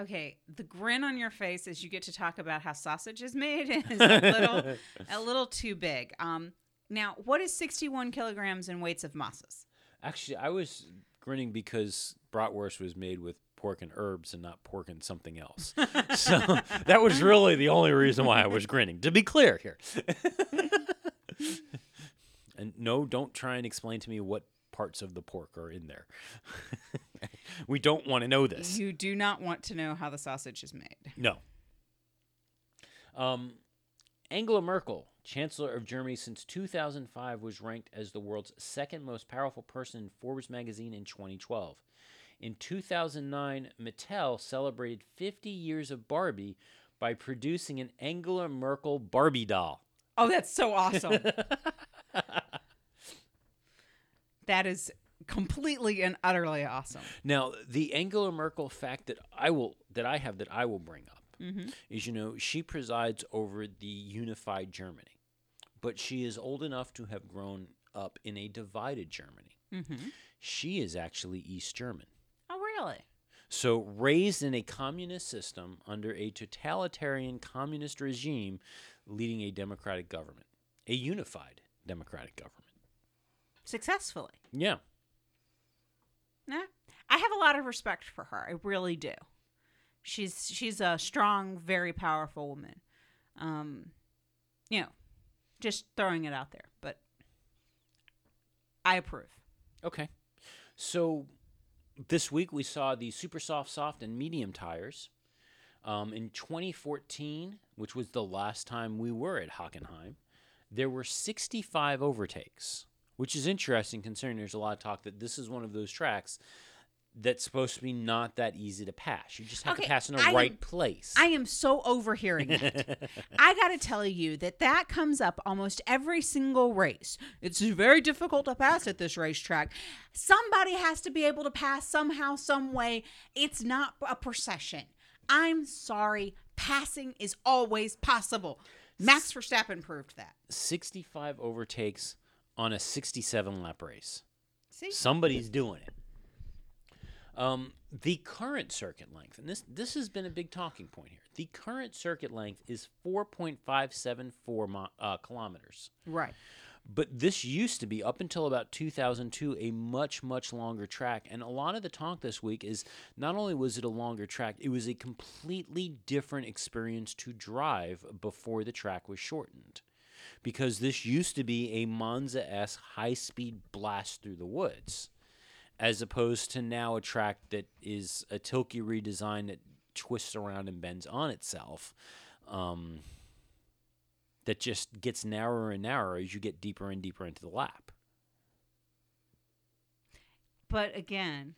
Okay, the grin on your face as you get to talk about how sausage is made is a little, a little too big. Um, now, what is 61 kilograms in weights of masses? Actually, I was grinning because Bratwurst was made with pork and herbs and not pork and something else. so that was really the only reason why I was grinning. To be clear here. And no, don't try and explain to me what parts of the pork are in there. we don't want to know this. You do not want to know how the sausage is made. No. Um, Angela Merkel, Chancellor of Germany since 2005, was ranked as the world's second most powerful person in Forbes magazine in 2012. In 2009, Mattel celebrated 50 years of Barbie by producing an Angela Merkel Barbie doll. Oh, that's so awesome. that is completely and utterly awesome. Now, the Angela Merkel fact that I will that I have that I will bring up is you know she presides over the unified Germany, but she is old enough to have grown up in a divided Germany. Mm-hmm. She is actually East German. Oh, really? So, raised in a communist system under a totalitarian communist regime, leading a democratic government, a unified democratic government. Successfully. Yeah. Nah, I have a lot of respect for her. I really do. She's she's a strong, very powerful woman. Um, you know, just throwing it out there, but I approve. Okay. So this week we saw the super soft, soft, and medium tires. Um, in 2014, which was the last time we were at Hockenheim, there were 65 overtakes, which is interesting considering there's a lot of talk that this is one of those tracks that's supposed to be not that easy to pass. You just have Okay, to pass in the I am- right place. I am so overhearing that. I got to tell you that that comes up almost every single race. It's very difficult to pass at this racetrack. Somebody has to be able to pass somehow, some way. It's not a procession. I'm sorry, passing is always possible. Max Verstappen proved that. 65 overtakes on a 67 lap race. See? Somebody's doing it. Um, the current circuit length, and this this has been a big talking point here. The current circuit length is 4.574 mi- uh, kilometers. Right. But this used to be, up until about 2002, a much, much longer track. And a lot of the talk this week is not only was it a longer track, it was a completely different experience to drive before the track was shortened. Because this used to be a Monza-esque high speed blast through the woods, as opposed to now a track that is a Tilke redesign that twists around and bends on itself. Um, that just gets narrower and narrower as you get deeper and deeper into the lap. But again,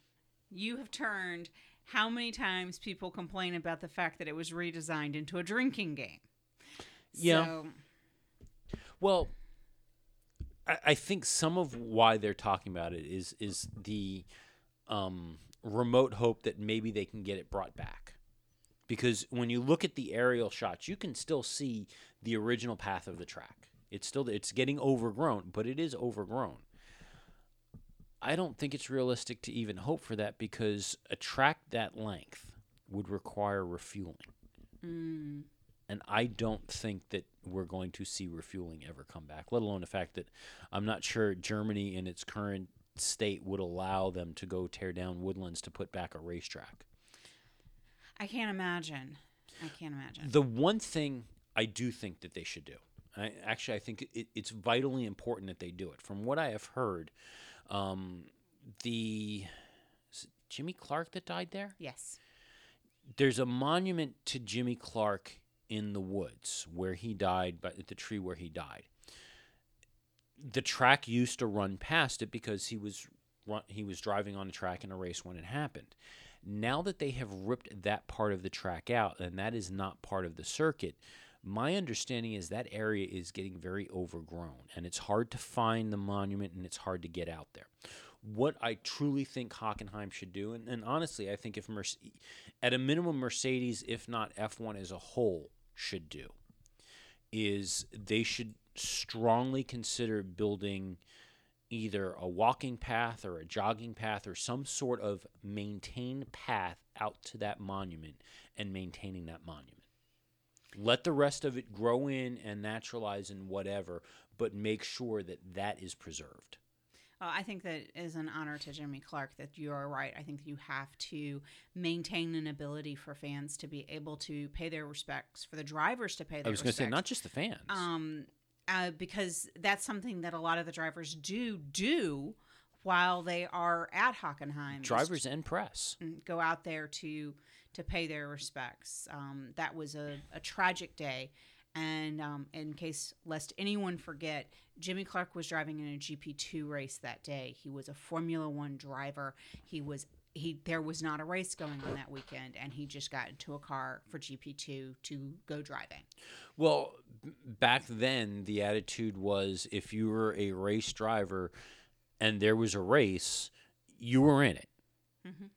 you have turned how many times people complain about the fact that it was redesigned into a drinking game. Yeah. So, Well, I, I think some of why they're talking about it is is the um, remote hope that maybe they can get it brought back. Because when you look at the aerial shots, you can still see the original path of the track. It's still it's getting overgrown, but it is overgrown. I don't think it's realistic to even hope for that because a track that length would require refueling. And I don't think that we're going to see refueling ever come back, let alone the fact that I'm not sure Germany in its current state would allow them to go tear down woodlands to put back a racetrack. I can't imagine. I can't imagine. The one thing I do think that they should do, I, actually, I think it, it's vitally important that they do it. From what I have heard, um, the Jimmy Clark that died there. yes. there's a monument to Jimmy Clark in the woods where he died, but at the tree where he died. The track used to run past it because he was run, he was driving on the track in a race when it happened. Now that they have ripped that part of the track out and that is not part of the circuit, my understanding is that area is getting very overgrown and it's hard to find the monument and it's hard to get out there. What I truly think Hockenheim should do, and, and honestly, I think if Merce- at a minimum, Mercedes, if not F1 as a whole, should do, is they should strongly consider building either a walking path or a jogging path or some sort of maintained path out to that monument and maintaining that monument. Let the rest of it grow in and naturalize and whatever, but make sure that that is preserved. Uh, I think that is an honor to Jimmy Clark that you are right. I think you have to maintain an ability for fans to be able to pay their respects, for the drivers to pay their I was going to say, not just the fans. um, uh, because that's something that a lot of the drivers do do while they are at Hockenheim. Drivers and press. go out there to to pay their respects. Um, that was a, a tragic day. And um, in case lest anyone forget, Jimmy Clark was driving in a GP2 race that day. He was a Formula One driver. He was he there was not a race going on that weekend, and he just got into a car for GP2 to go driving. Well, back then the attitude was if you were a race driver and there was a race, you were in it,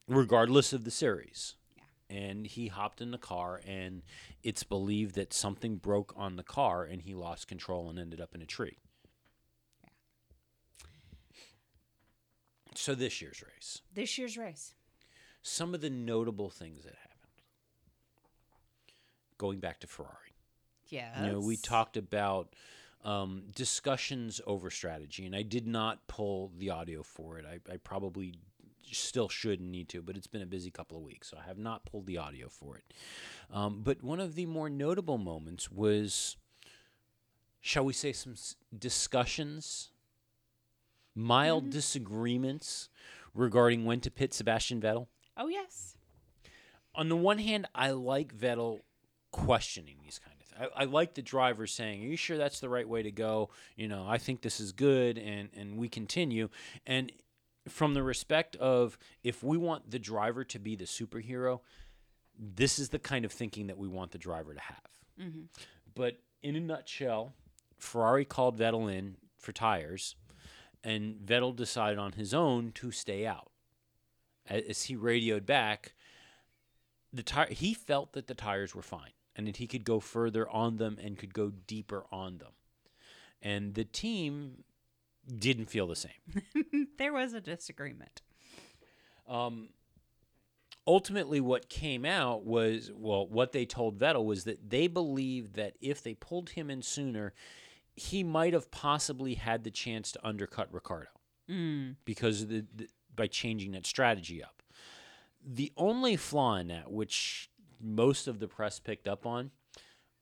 regardless of the series. And he hopped in the car, and it's believed that something broke on the car, and he lost control and ended up in a tree. So this year's race, This year's race. some of the notable things that happened. Going back to Ferrari. Yeah. You know, we talked about um, discussions over strategy, and I did not pull the audio for it. I, I probably still should and need to, but it's been a busy couple of weeks, so I have not pulled the audio for it. Um, but one of the more notable moments was, shall we say, some s- discussions, mild disagreements regarding when to pit Sebastian Vettel. Oh yes. On the one hand, I like Vettel questioning these kind of things. I, I like the driver saying, "Are you sure that's the right way to go?" You know, I think this is good, and and we continue. And from the respect of if we want the driver to be the superhero, this is the kind of thinking that we want the driver to have. Mm-hmm. But in a nutshell, Ferrari called Vettel in for tires, and Vettel decided on his own to stay out. As he radioed back, the tire he felt that the tires were fine and that he could go further on them and could go deeper on them. And the team didn't feel the same. there was a disagreement. Um, ultimately, what came out was well, what they told Vettel was that they believed that if they pulled him in sooner, he might have possibly had the chance to undercut Ricciardo because of the, the by changing that strategy up. The only flaw in that, which most of the press picked up on,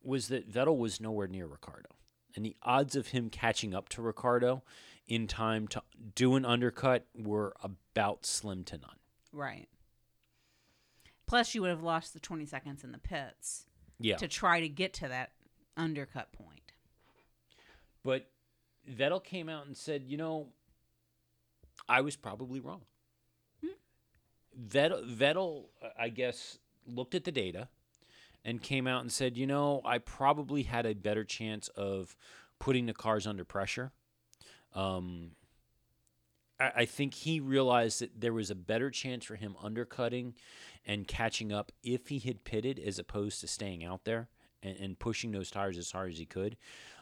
was that Vettel was nowhere near Ricciardo. And the odds of him catching up to Ricciardo in time to do an undercut were about slim to none. Right. Plus, you would have lost the 20 seconds in the pits Yeah. to try to get to that undercut point. But Vettel came out and said, you know, I was probably wrong. Vettel, Vettel, uh, I guess, looked at the data and came out and said, you know, I probably had a better chance of putting the cars under pressure. Um, I, I think he realized that there was a better chance for him undercutting and catching up if he had pitted as opposed to staying out there and, and pushing those tires as hard as he could.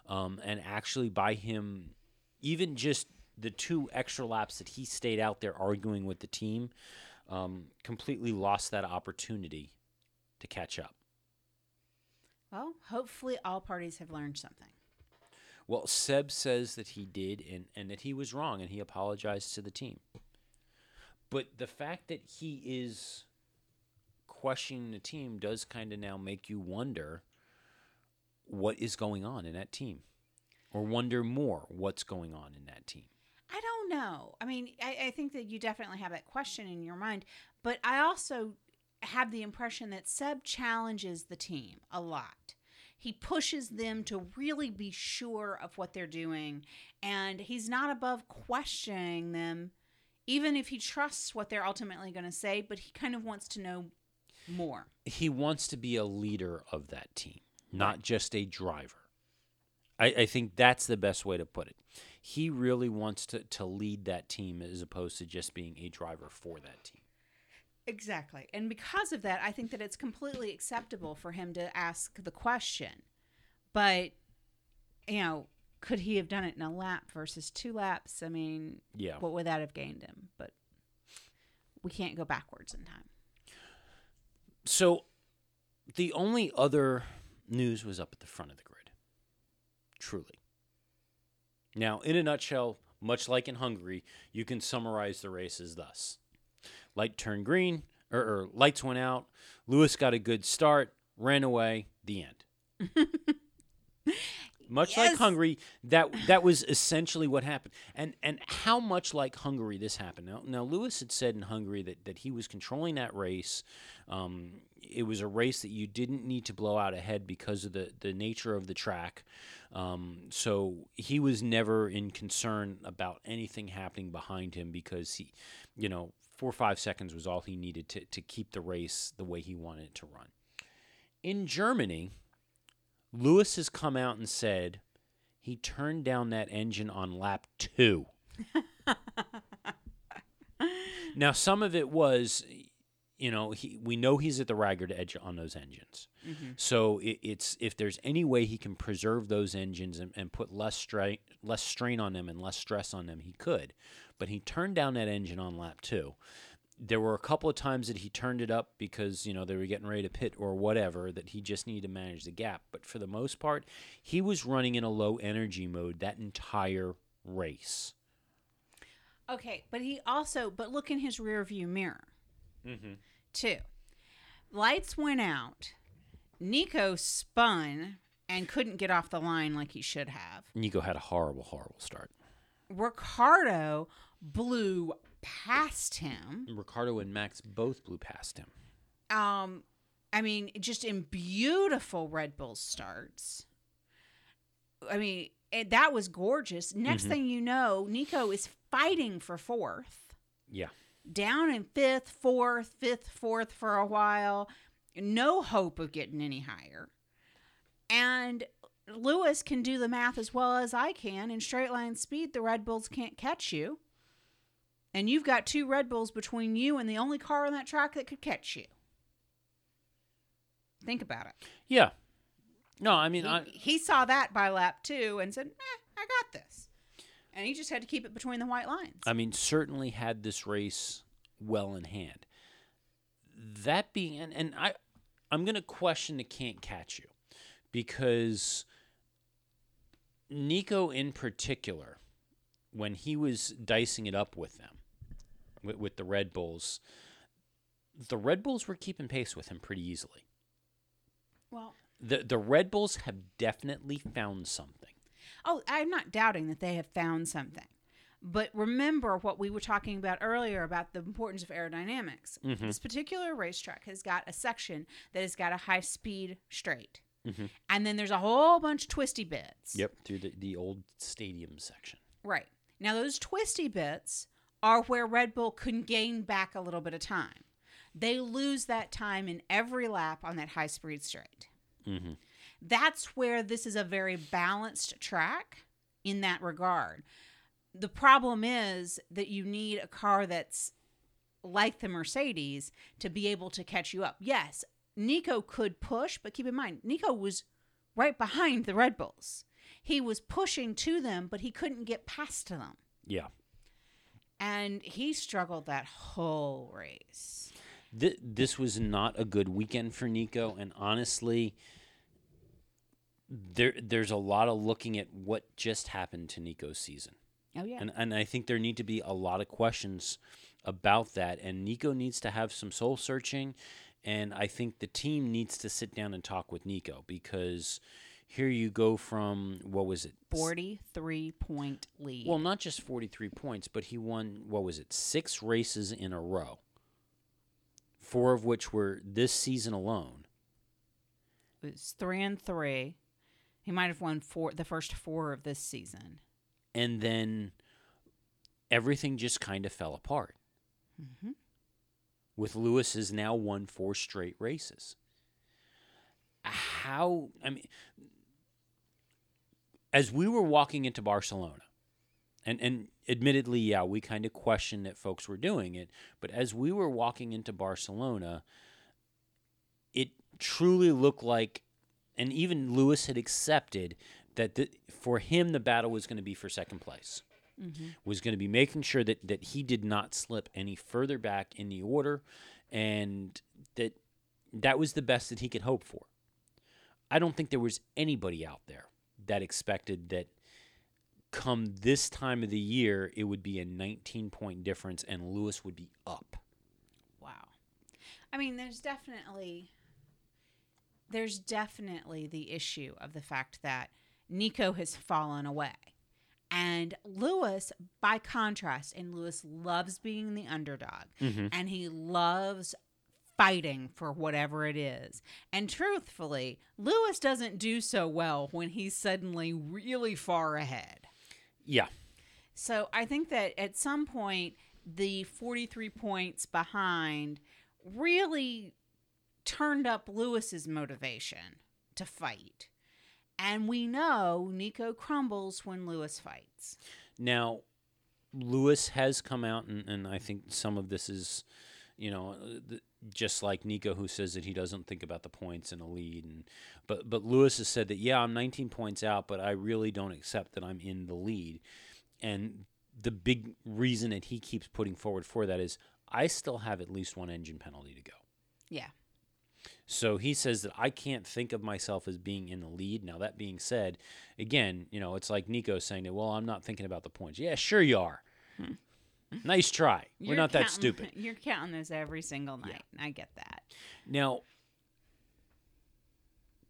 Um, and actually, by him, even just the two extra laps that he stayed out there arguing with the team, um, completely lost that opportunity to catch up. Well, hopefully, all parties have learned something. Well, Seb says that he did and, and that he was wrong and he apologized to the team. But the fact that he is questioning the team does kind of now make you wonder what is going on in that team or wonder more what's going on in that team. I don't know. I mean, I, I think that you definitely have that question in your mind, but I also have the impression that Seb challenges the team a lot. He pushes them to really be sure of what they're doing, and he's not above questioning them, even if he trusts what they're ultimately going to say, but he kind of wants to know more. He wants to be a leader of that team, not just a driver. I, I think that's the best way to put it. He really wants to, to lead that team as opposed to just being a driver for that team. Exactly. And because of that, I think that it's completely acceptable for him to ask the question. But, you know, could he have done it in a lap versus two laps? I mean, Yeah. what would that have gained him? But we can't go backwards in time. So the only other news was up at the front of the grid. Truly. Now, in a nutshell, much like in Hungary, you can summarize the race as thus light turned green, or, or lights went out, Lewis got a good start, ran away, the end. much like Hungary, that that was essentially what happened. And and how much like Hungary this happened. Now, now Lewis had said in Hungary that, that he was controlling that race. Um, it was a race that you didn't need to blow out ahead because of the, the nature of the track. Um, so he was never in concern about anything happening behind him because he, you know, four or five seconds was all he needed to, to keep the race the way he wanted it to run. In Germany, Lewis has come out and said he turned down that engine on lap two. now, some of it was, you know, he, we know he's at the ragged edge on those engines. Mm-hmm. So it, it's if there's any way he can preserve those engines and, and put less strain, less strain on them and less stress on them, he could. But he turned down that engine on lap two. there were a couple of times that he turned it up because you know they were getting ready to pit or whatever that he just needed to manage the gap. But for the most part, he was running in a low energy mode that entire race. Okay, but he also but look in his rear view mirror. Mm-hmm. Too. Lights went out. Nico spun and couldn't get off the line like he should have. Nico had a horrible, horrible start. Ricciardo blew past him. Ricciardo and Max both blew past him. Um, I mean, just in beautiful Red Bull starts. I mean, it, that was gorgeous. Next thing you know, Nico is fighting for fourth, Yeah. down in fifth, fourth, fifth, fourth for a while. No hope of getting any higher. And Lewis can do the math as well as I can. In straight line speed, the Red Bulls can't catch you. And you've got two Red Bulls between you and the only car on that track that could catch you. Think about it. Yeah. No, I mean, He, I, he saw that by lap two and said, eh, I got this. And he just had to keep it between the white lines. I mean, certainly had this race well in hand. That being, and, and I, I'm going to question the can't catch you because Nico, in particular, when he was dicing it up with them, with, with the Red Bulls, the Red Bulls were keeping pace with him pretty easily. well, The the Red Bulls have definitely found something. oh, I'm not doubting that they have found something. But remember what we were talking about earlier about the importance of aerodynamics. Mm-hmm. This particular racetrack has got a section that has got a high speed straight. Mm-hmm. And then there's a whole bunch of twisty bits. Yep, through the, the old stadium section. Right. Now, those twisty bits are where Red Bull can gain back a little bit of time. They lose that time in every lap on that high speed straight. Mm-hmm. That's where this is a very balanced track in that regard. The problem is that you need a car that's like the Mercedes to be able to catch you up. Yes, Nico could push, but keep in mind, Nico was right behind the Red Bulls. He was pushing to them, but he couldn't get past them. Yeah. And he struggled that whole race. Th- this was not a good weekend for Nico, and honestly, there there's a lot of looking at what just happened to Nico's season, Oh, yeah. and and I think there need to be a lot of questions about that, and Nico needs to have some soul searching, and I think the team needs to sit down and talk with Nico because here you go from what was it 43 point lead. Well, not just 43 points, but he won, what was it, six races in a row, four of which were this season alone. it was three and three. He might have won four the first four of this season. And then everything just kind of fell apart. Mm-hmm. With Lewis has now won four straight races. How, I mean, as we were walking into Barcelona, and and admittedly, yeah, we kind of questioned that folks were doing it, but as we were walking into Barcelona, it truly looked like, and even Lewis had accepted that the, for him the battle was going to be for second place. Mm-hmm. Was going to be making sure that that he did not slip any further back in the order, and that that was the best that he could hope for. I don't think there was anybody out there that expected that come this time of the year it would be a 19 point difference and Lewis would be up. Wow. I mean, there's definitely there's definitely the issue of the fact that Nico has fallen away. And Lewis, by contrast, and Lewis loves being the underdog mm-hmm. and he loves fighting for whatever it is. And truthfully, Lewis doesn't do so well when he's suddenly really far ahead. Yeah. So I think that at some point, the 43 points behind really turned up Lewis's motivation to fight. And we know Nico crumbles when Lewis fights. Now, Lewis has come out, and, and I think some of this is, you know, uh, just like Nico, who says that he doesn't think about the points in a lead, and but but Lewis has said that yeah, I'm 19 points out, but I really don't accept that I'm in the lead, and the big reason that he keeps putting forward for that is I still have at least one engine penalty to go. Yeah. So he says that I can't think of myself as being in the lead. Now that being said, again, you know, it's like Nico saying that, well, I'm not thinking about the points. Yeah, sure you are. Hmm. Mm-hmm. Nice try. We're You're not that stupid. You're counting those every single night. I get that. Now,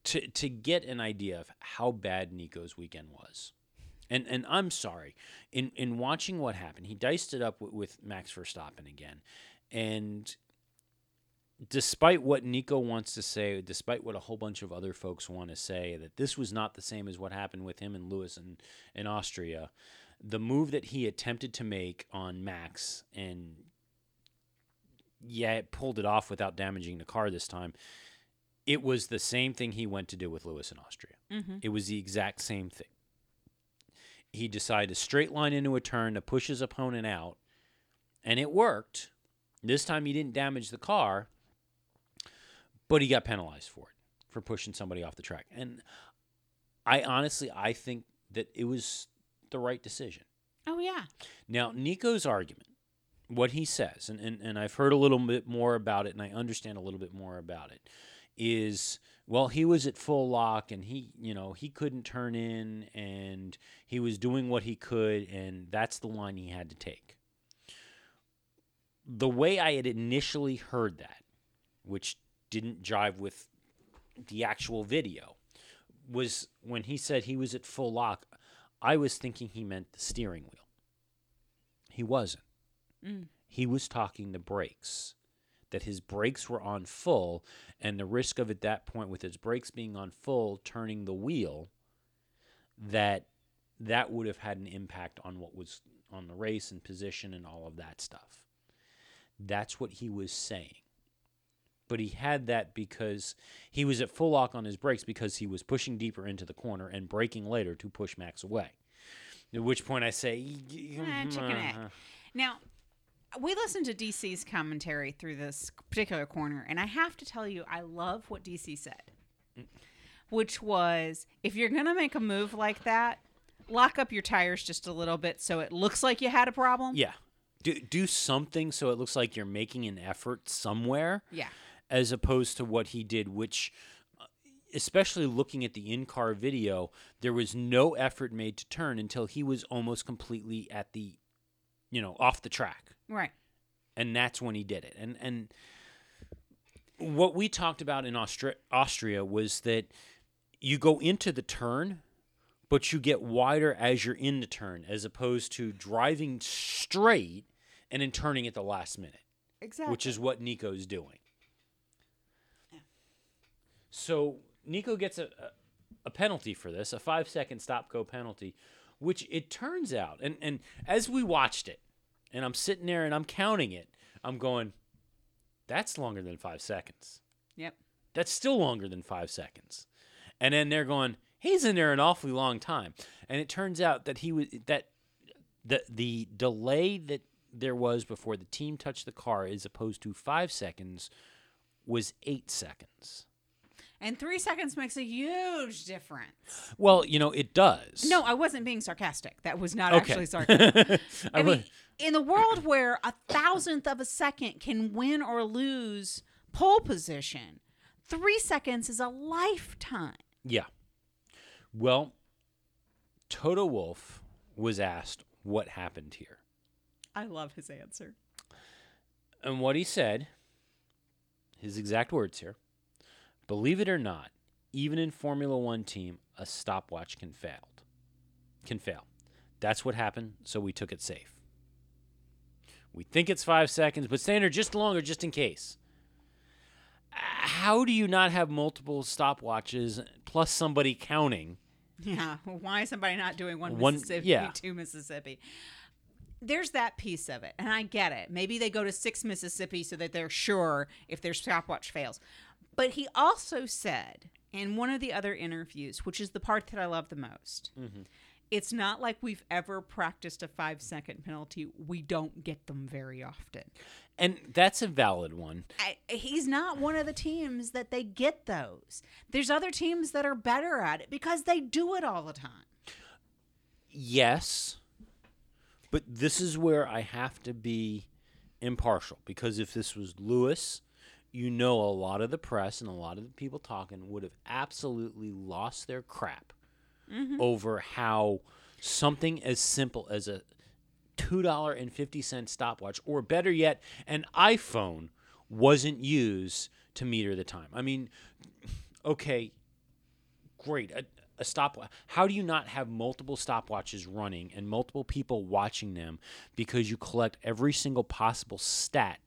to to get an idea of how bad Nico's weekend was, and and I'm sorry, in in watching what happened, he diced it up with, with Max Verstappen again, and despite what Nico wants to say, despite what a whole bunch of other folks want to say, that this was not the same as what happened with him and Lewis in, in Austria, the move that he attempted to make on Max and yeah, it pulled it off without damaging the car this time. It was the same thing he went to do with Lewis in Austria. Mm-hmm. It was the exact same thing. He decided to straight line into a turn to push his opponent out, and it worked. This time he didn't damage the car, but he got penalized for it for pushing somebody off the track. And I honestly I think that it was the right decision. Oh yeah. Now, Nico's argument, what he says, and, and, and I've heard a little bit more about it and I understand a little bit more about it, is well, he was at full lock and he, you know, he couldn't turn in and he was doing what he could, and that's the line he had to take. The way I had initially heard that, which didn't jive with the actual video, was when he said he was at full lock, I was thinking he meant the steering wheel. He wasn't. Mm. He was talking the brakes. That his brakes were on full, and the risk of at that point, with his brakes being on full, turning the wheel, that that would have had an impact on what was on the race and position and all of that stuff. That's what he was saying. But he had that because he was at full lock on his brakes because he was pushing deeper into the corner and braking later to push Max away. At which point I say, Eh, chicken egg. Now, we listened to DC's commentary through this particular corner, and I have to tell you, I love what DC said, which was if you're going to make a move like that, lock up your tires just a little bit so it looks like you had a problem. Yeah. Do do something so it looks like you're making an effort somewhere. Yeah. As opposed to what he did, which uh, especially looking at the in-car video, there was no effort made to turn until he was almost completely at the you know, off the track. Right. And that's when he did it. And and what we talked about in Austria, Austria was that you go into the turn but you get wider as you're in the turn as opposed to driving straight and then turning at the last minute, Exactly. which is what Nico's doing. So Nico gets a, a, penalty for this, a five second stop go penalty, which it turns out, and, and as we watched it, and I'm sitting there and I'm counting it, I'm going, that's longer than five seconds. Yep. That's still longer than five seconds. And then they're going, he's in there an awfully long time. And it turns out that he was that the the delay that there was before the team touched the car as opposed to five seconds was eight seconds. And three seconds makes a huge difference. Well, you know, it does. No, I wasn't being sarcastic. That was not Okay. actually sarcastic. I I mean, in the world where a thousandth of a second can win or lose pole position, three seconds is a lifetime. Yeah. Well, Toto Wolff was asked what happened here. I love his answer. And what he said, his exact words here believe it or not, even in Formula One team, a stopwatch can fail. Can fail. That's what happened, so we took it safe. We think it's five seconds, but standard just longer just in case. How do you not have multiple stopwatches plus somebody counting? Yeah. Why is somebody not doing one, One- Mississippi, yeah. two Mississippi? There's that piece of it, and I get it. Maybe they go to six Mississippi so that they're sure if their stopwatch fails. But he also said in one of the other interviews, which is the part that I love the most, mm-hmm. it's not like we've ever practiced a five second penalty. We don't get them very often. And that's a valid one. I, he's not one of the teams that they get those. There's other teams that are better at it because they do it all the time. Yes. But this is where I have to be impartial because if this was Lewis, you know a lot of the press and a lot of the people talking would have absolutely lost their crap mm-hmm. over how something as simple as a $2.50 stopwatch or better yet an iPhone wasn't used to meter the time. I mean, okay, great. A, a stopwatch. How do you not have multiple stopwatches running and multiple people watching them because you collect every single possible stat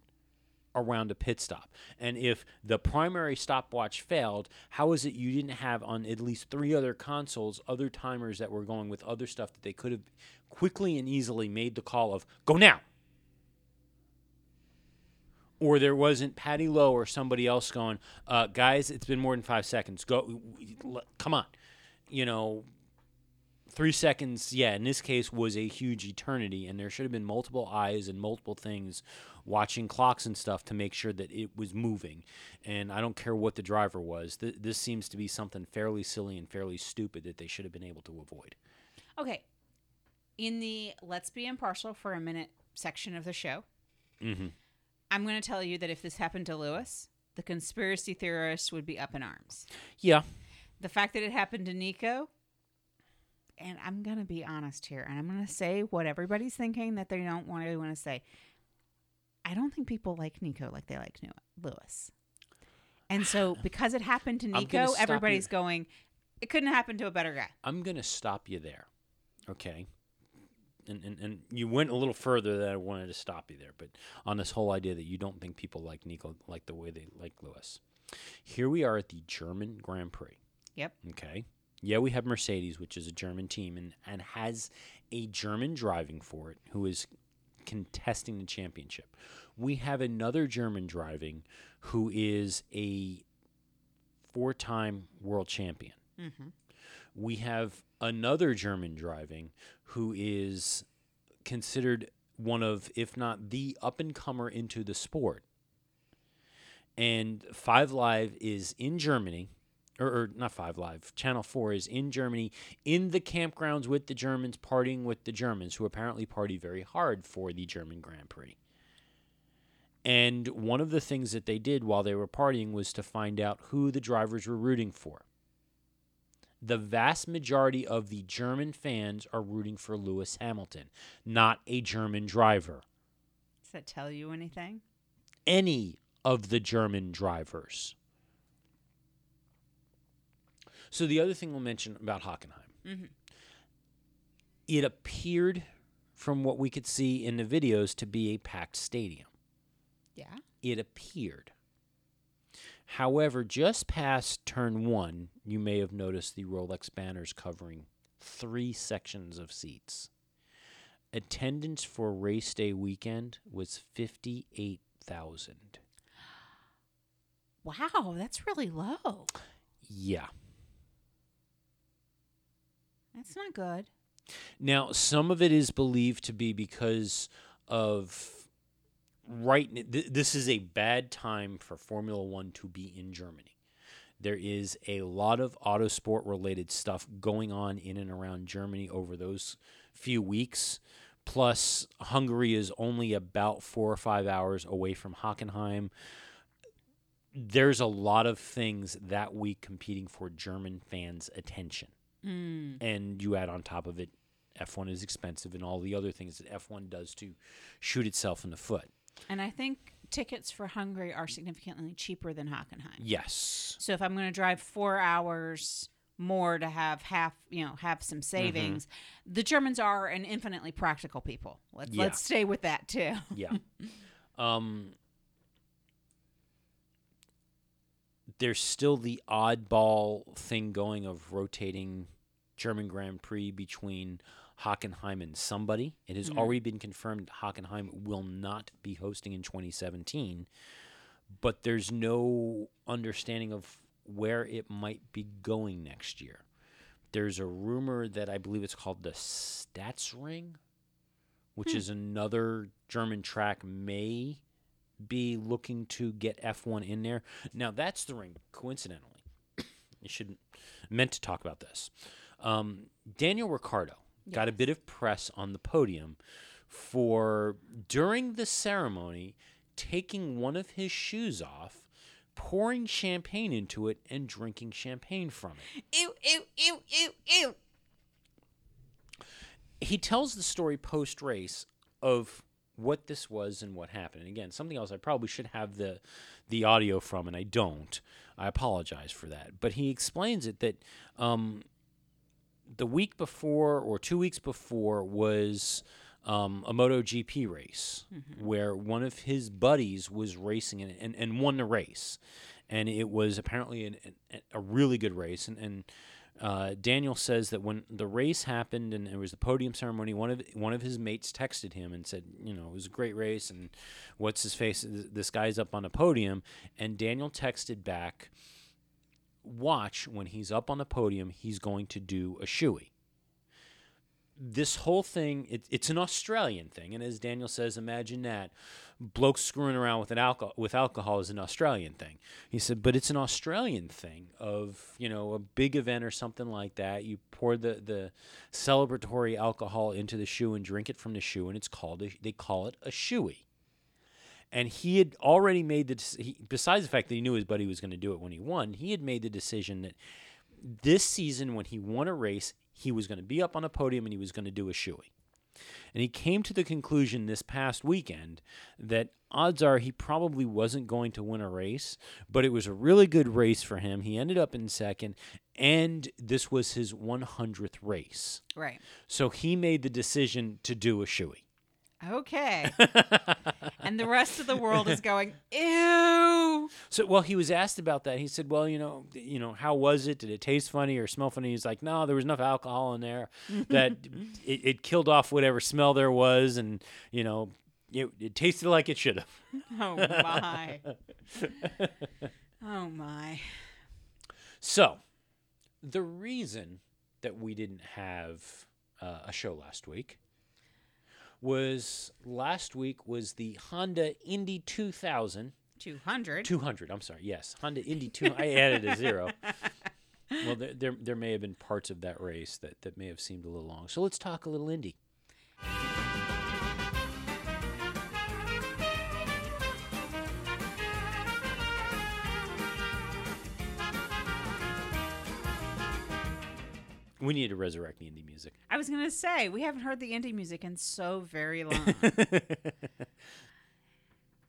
around a pit stop? And if the primary stopwatch failed, how is it you didn't have on at least three other consoles other timers that were going with other stuff that they could have quickly and easily made the call of go now? or there wasn't Paddy Lowe or somebody else going, uh, guys, it's been more than five seconds. Go, come on, you know, three seconds. Yeah, in this case, was a huge eternity, and there should have been multiple eyes and multiple things watching clocks and stuff to make sure that it was moving. And I don't care what the driver was. Th- this seems to be something fairly silly and fairly stupid that they should have been able to avoid. Okay. In the let's be impartial for a minute section of the show, Mm-hmm. I'm going to tell you that if this happened to Lewis, the conspiracy theorists would be up in arms. Yeah. The fact that it happened to Nico, and I'm going to be honest here, and I'm going to say what everybody's thinking that they don't want to want to say. I don't think people like Nico like they like Lewis. And so, because it happened to Nico, stop you- everybody's going, it couldn't happen to a better guy. I'm going to stop you there. Okay. And, and, and you went a little further than I wanted to stop you there, but on this whole idea that you don't think people like Nico like the way they like Lewis. Here we are at the German Grand Prix. Yep. Okay. Yeah, we have Mercedes, which is a German team and, and has a German driving for it who is contesting the championship. We have another German driving who is a four time world champion. Mm-hmm. We have another German driving who is considered one of, if not the up and comer into the sport. And Five Live is in Germany, or, or not Five Live, Channel 4 is in Germany in the campgrounds with the Germans, partying with the Germans, who apparently party very hard for the German Grand Prix. And one of the things that they did while they were partying was to find out who the drivers were rooting for. The vast majority of the German fans are rooting for Lewis Hamilton, not a German driver. Does that tell you anything? Any of the German drivers. So the other thing we'll mention about Hockenheim, mm-hmm. it appeared from what we could see in the videos to be a packed stadium. Yeah. it appeared. However, just past turn one, you may have noticed the Rolex banners covering three sections of seats. Attendance for race day weekend was 58,000. Wow, that's really low. Yeah. That's not good. Now, some of it is believed to be because of right. Th- this is a bad time for Formula One to be in Germany. There is a lot of autosport related stuff going on in and around Germany over those few weeks. Plus, Hungary is only about four or five hours away from Hockenheim. There's a lot of things that week competing for German fans' attention Mm. and you add on top of it F1 is expensive and all the other things that F1 does to shoot itself in the foot. And I think tickets for Hungary are significantly cheaper than Hockenheim. Yes. So if I'm going to drive four hours more to have half, you know, have some savings, the Germans are an infinitely practical people. Let's Yeah. let's stay with that too. Yeah. um there's still the oddball thing going of rotating German Grand Prix between Hockenheim and somebody. It has mm-hmm. already been confirmed Hockenheim will not be hosting in 2017, but there's no understanding of where it might be going next year. There's a rumor that I believe it's called the Stats Ring, which hmm. is another German track may be looking to get F1 in there. Now that's the ring, coincidentally. you shouldn't meant to talk about this. Um, Daniel Ricciardo got a bit of press on the podium for during the ceremony taking one of his shoes off, pouring champagne into it, and drinking champagne from it. Ew, ew, ew, ew, ew. he tells the story post race of what this was and what happened. And again, something else I probably should have the the audio from, and I don't. I apologize for that. But he explains it that um, the week before or two weeks before was um, a MotoGP race where one of his buddies was racing in it and, and won the race. And it was apparently an, an, a really good race. And, and uh, Daniel says that when the race happened and it was the podium ceremony, one of one of his mates texted him and said, you know, it was a great race and what's his face? This guy's up on a podium. And Daniel texted back, watch when he's up on the podium, he's going to do a shoey. This whole thing, it, it's an Australian thing, and as Daniel says, imagine that blokes screwing around with an alcohol with alcohol is an Australian thing. He said, but it's an Australian thing of you know a big event or something like that. You pour the the celebratory alcohol into the shoe and drink it from the shoe, and it's called a, they call it a shoey and he had already made the he, besides the fact that he knew his buddy was going to do it when he won he had made the decision that this season when he won a race he was going to be up on a podium and he was going to do a shoey and he came to the conclusion this past weekend that odds are he probably wasn't going to win a race but it was a really good race for him. He ended up in second and this was his 100th race. Right. so he made the decision to do a shoey Okay. and the rest of the world is going, ew. So, well, he was asked about that. He said, "Well, you know, you know, how was it? Did it taste funny or smell funny?" He's like, "No, there was enough alcohol in there that it, it killed off whatever smell there was, and you know, it, it tasted like it should have." Oh my. oh my. So, the reason that we didn't have uh, a show last week was last week was the Honda Indy 2000 200. 200. I'm sorry. Yes, Honda Indy 2. I added a zero. Well, there, there there may have been parts of that race that that may have seemed a little long. So let's talk a little Indy. We need to resurrect the indie music. I was going to say, we haven't heard the indie music in so very long.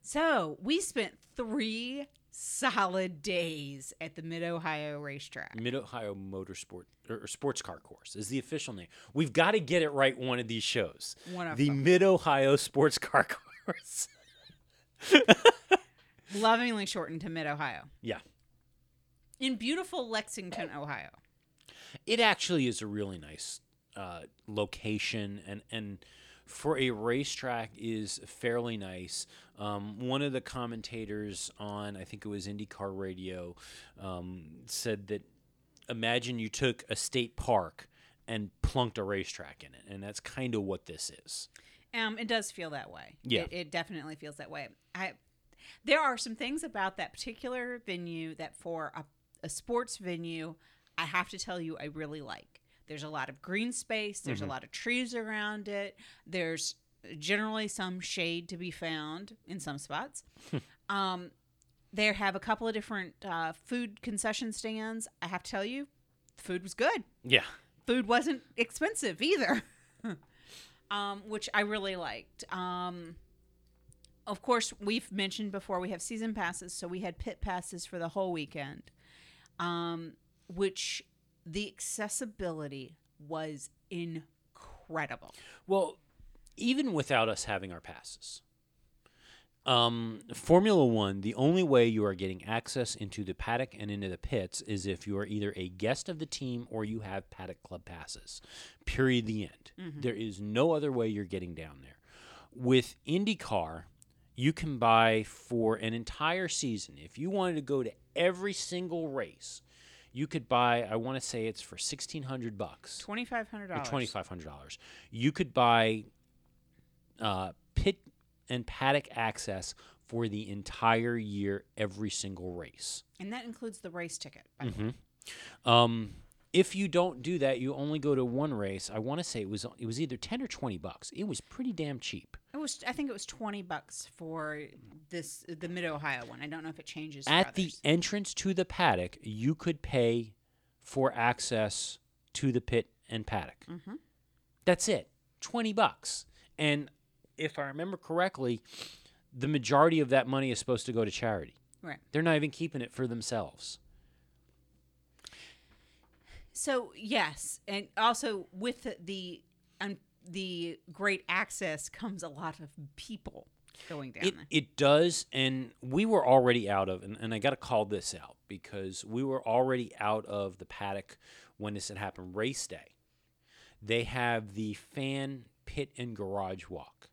so, we spent three solid days at the Mid Ohio racetrack. Mid Ohio Motorsport or, or Sports Car Course is the official name. We've got to get it right one of these shows. One of the. Mid Ohio Sports Car Course. Lovingly shortened to Mid Ohio. yeah. In beautiful Lexington, Ohio. It actually is a really nice uh, location, and and for a racetrack is fairly nice. Um, one of the commentators on I think it was IndyCar Radio um, said that imagine you took a state park and plunked a racetrack in it, and that's kind of what this is. Um, it does feel that way. Yeah. it, it definitely feels that way. I, there are some things about that particular venue that, for a, a sports venue, I have to tell you, I really like. There's a lot of green space. There's a lot of trees around it. There's generally some shade to be found in some spots. um, they have a couple of different uh, food concession stands. I have to tell you, the food was good Yeah. food wasn't expensive either, um, which I really liked. Um, of course, we've mentioned before we have season passes, so we had pit passes for the whole weekend, um, which the accessibility was incredible. Well, even without us having our passes, um, Formula One, the only way you are getting access into the paddock and into the pits is if you are either a guest of the team or you have paddock club passes. Period. The end. There is no other way you're getting down there. With IndyCar, you can buy for an entire season. If you wanted to go to every single race, you could buy. I want to say it's for sixteen hundred bucks Twenty five hundred dollars. Twenty five hundred dollars. You could buy uh, pit and paddock access for the entire year, every single race. and that includes the race ticket. By the way. Um, If you don't do that, you only go to one race. I want to say it was it was either ten or twenty bucks. It was pretty damn cheap. It was. I think it was twenty bucks for this the Mid Ohio one. I don't know if it changes. At the entrance to the paddock, you could pay for access to the pit and paddock. Mm-hmm. That's it, twenty bucks. And if I remember correctly, the majority of that money is supposed to go to charity. right. They're not even keeping it for themselves. So yes, and also with the um, the great access comes a lot of people going down It, it does, and we were already out of, and, and I got to call this out because we were already out of the paddock when this had happened. Race day, they have the fan pit and garage walk,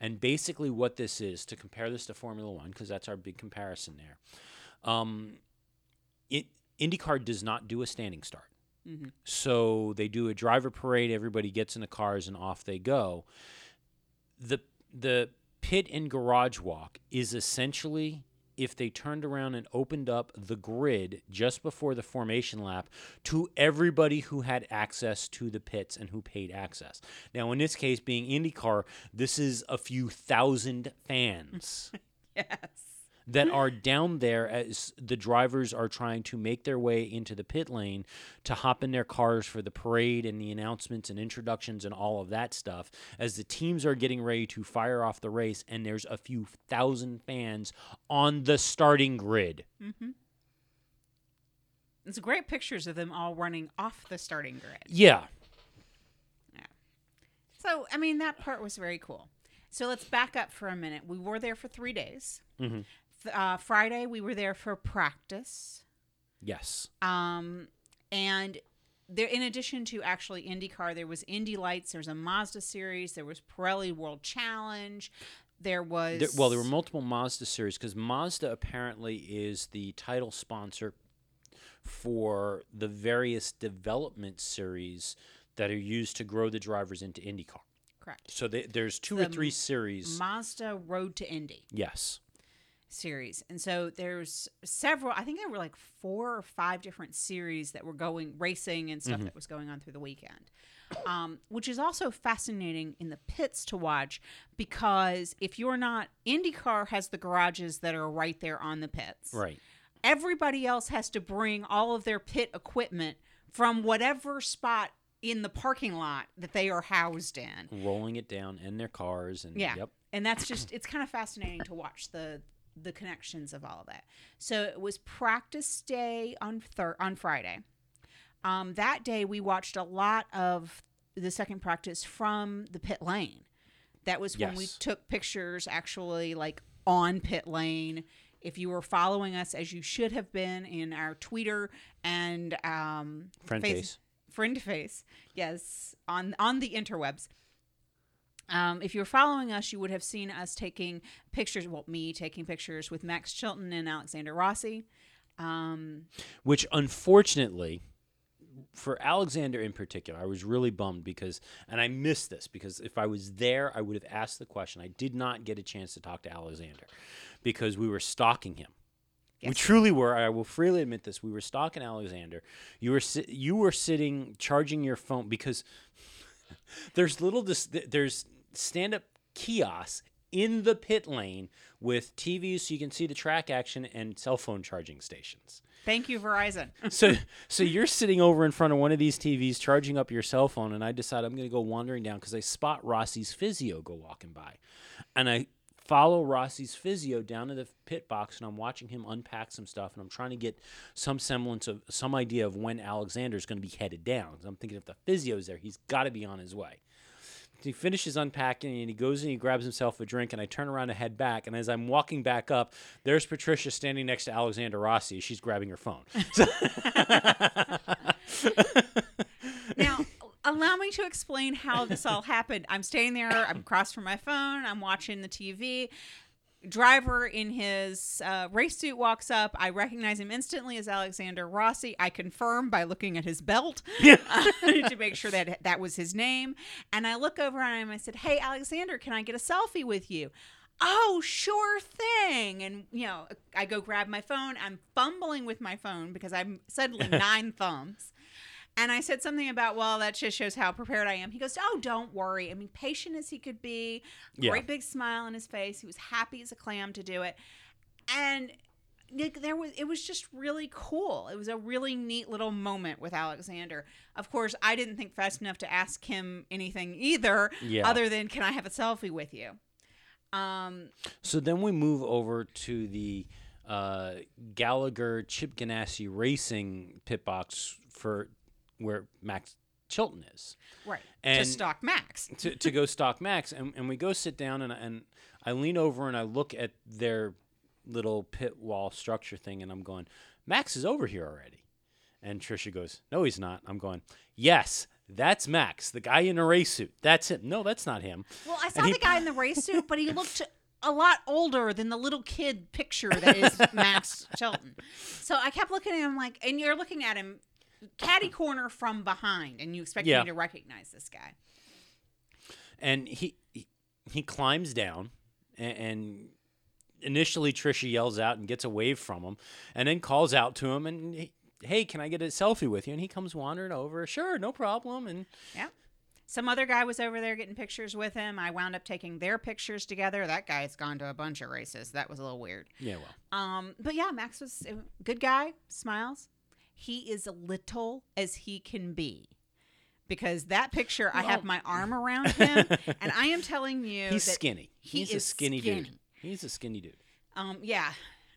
and basically what this is to compare this to Formula One because that's our big comparison there. Um, it IndyCar does not do a standing start. Mm-hmm. So they do a driver parade. Everybody gets in the cars and off they go. the The pit and garage walk is essentially if they turned around and opened up the grid just before the formation lap to everybody who had access to the pits and who paid access. Now, in this case, being IndyCar, this is a few thousand fans yes. That are down there as the drivers are trying to make their way into the pit lane to hop in their cars for the parade and the announcements and introductions and all of that stuff as the teams are getting ready to fire off the race and there's a few thousand fans on the starting grid. Mm-hmm. It's great pictures of them all running off the starting grid. Yeah. yeah. So, I mean, that part was very cool. So let's back up for a minute. We were there for three days. Mhm. Uh, Friday, we were there for practice. Yes. Um, and there, in addition to actually IndyCar, there was Indy Lights. There's a Mazda series. There was Pirelli World Challenge. There was There, well, there were multiple Mazda series because Mazda apparently is the title sponsor for the various development series that are used to grow the drivers into IndyCar. correct So they, there's two or three series. Mazda Road to Indy yes. Series, and so there's several. I think there were like four or five different series that were going racing and stuff that was going on through the weekend. Um, which is also fascinating in the pits to watch because if you're not IndyCar has the garages that are right there on the pits. Right. everybody else has to bring all of their pit equipment from whatever spot in the parking lot that they are housed in. Rolling it down in their cars and Yeah. yep. And that's just it's kind of fascinating to watch the the connections of all of that. So it was practice day on thir- on Friday. Um, that day we watched a lot of the second practice from the pit lane. That was when we took pictures actually like on pit lane. If you were following us as you should have been in our Twitter and um, Friend face- face. friend face, yes, on on the interwebs. Um, if you're following us, you would have seen us taking pictures. Well, me taking pictures with Max Chilton and Alexander Rossi. Um, Which unfortunately, for Alexander in particular, I was really bummed because, and I missed this because if I was there, I would have asked the question. I did not get a chance to talk to Alexander because we were stalking him. We truly were. I will freely admit this. We were stalking Alexander. You were si- you were sitting charging your phone because there's little dis- there's stand up kiosks in the pit lane with TVs so you can see the track action and cell phone charging stations. thank you, Verizon. So so you're sitting over in front of one of these TVs charging up your cell phone and I decide I'm going to go wandering down cuz I spot Rossi's physio go walking by. And I follow Rossi's physio down to the pit box and I'm watching him unpack some stuff and I'm trying to get some semblance of some idea of when Alexander's going to be headed down. I'm thinking if the physio's there, he's got to be on his way. He finishes unpacking and he goes and he grabs himself a drink. And I turn around to head back. And as I'm walking back up, there's Patricia standing next to Alexander Rossi. She's grabbing her phone. now, allow me to explain how this all happened. I'm standing there. I'm across from my phone. I'm watching the TV. Driver in his uh, race suit walks up. I recognize him instantly as Alexander Rossi. I confirm by looking at his belt to make sure that that was his name. And I look over at him. I said, "Hey, Alexander, can I get a selfie with you?" Oh, sure thing. And you know, I go grab my phone. I'm fumbling with my phone because I'm suddenly nine thumbs. And I said something about, well, that just shows how prepared I am. He goes, oh, don't worry. I mean, patient as he could be, Yeah. great big smile on his face. He was happy as a clam to do it. And there was it was just really cool. It was a really neat little moment with Alexander. Of course, I didn't think fast enough to ask him anything either, Yeah. other than can I have a selfie with you? Um, So then we move over to the uh, Gallagher Chip Ganassi Racing pit box for where Max Chilton is. right. And- to stock Max. to, to go stock Max, and, and we go sit down, and, and I lean over and I look at their little pit wall structure thing, and I'm going, Max is over here already. And Trisha goes, No, he's not. I'm going, Yes, that's Max, the guy in a race suit. That's him. No, that's not him. Well, I saw he- the guy in the race suit, but he looked a lot older than the little kid picture that is Max Chilton. So I kept looking at him like, and you're looking at him catty corner from behind, and you expect Yeah. me to recognize this guy. and he he, he climbs down and, and initially trisha yells out and gets away from him and then calls out to him and he, hey can i get a selfie with you and he comes wandering over sure no problem and Yeah. Some other guy was over there getting pictures with him. I wound up taking their pictures together. That guy's gone to a bunch of races. That was a little weird. yeah well Um, but yeah, Max was a good guy, smiles. He is little as he can be. Because that picture, I have my arm around him, and I am telling you, he's skinny. he he's a is skinny, dude. he's a skinny dude. Um, yeah,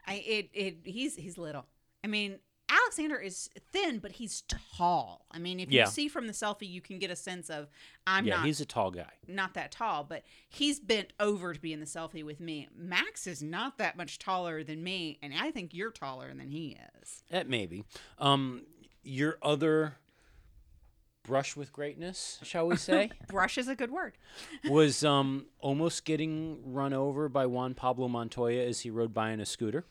I it it he's he's little. I mean, Alexander is thin, but he's tall. I mean, if Yeah. you see from the selfie, you can get a sense of I'm yeah not he's a tall guy not that tall, but he's bent over to be in the selfie with me. Max is not that much taller than me, and I think you're taller than he is. that maybe um your other brush with greatness shall we say Brush is a good word. was um almost getting run over by juan pablo montoya as he rode by in a scooter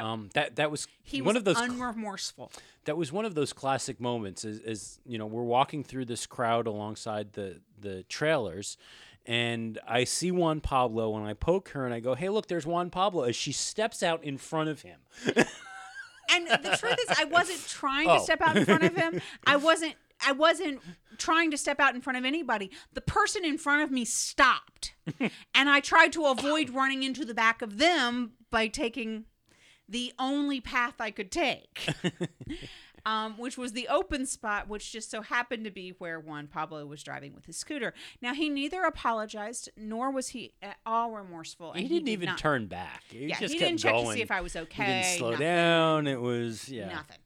Um that that was He one was of those unremorseful. that was one of those classic moments is, is you know we're walking through this crowd alongside the the trailers and I see Juan Pablo and I poke her and I go, "Hey, look, there's Juan Pablo." As she steps out in front of him, And the truth is, I wasn't trying Oh. to step out in front of him. I wasn't. I wasn't trying to step out in front of anybody. The person in front of me stopped, and I tried to avoid running into the back of them by taking the only path I could take, um, which was the open spot, which just so happened to be where Juan Pablo was driving with his scooter. Now he neither apologized nor was he at all remorseful. he and didn't did even not- turn back. He Yeah, he kept didn't check going. to see if I was okay. He didn't slow nothing. down. It was yeah. Nothing.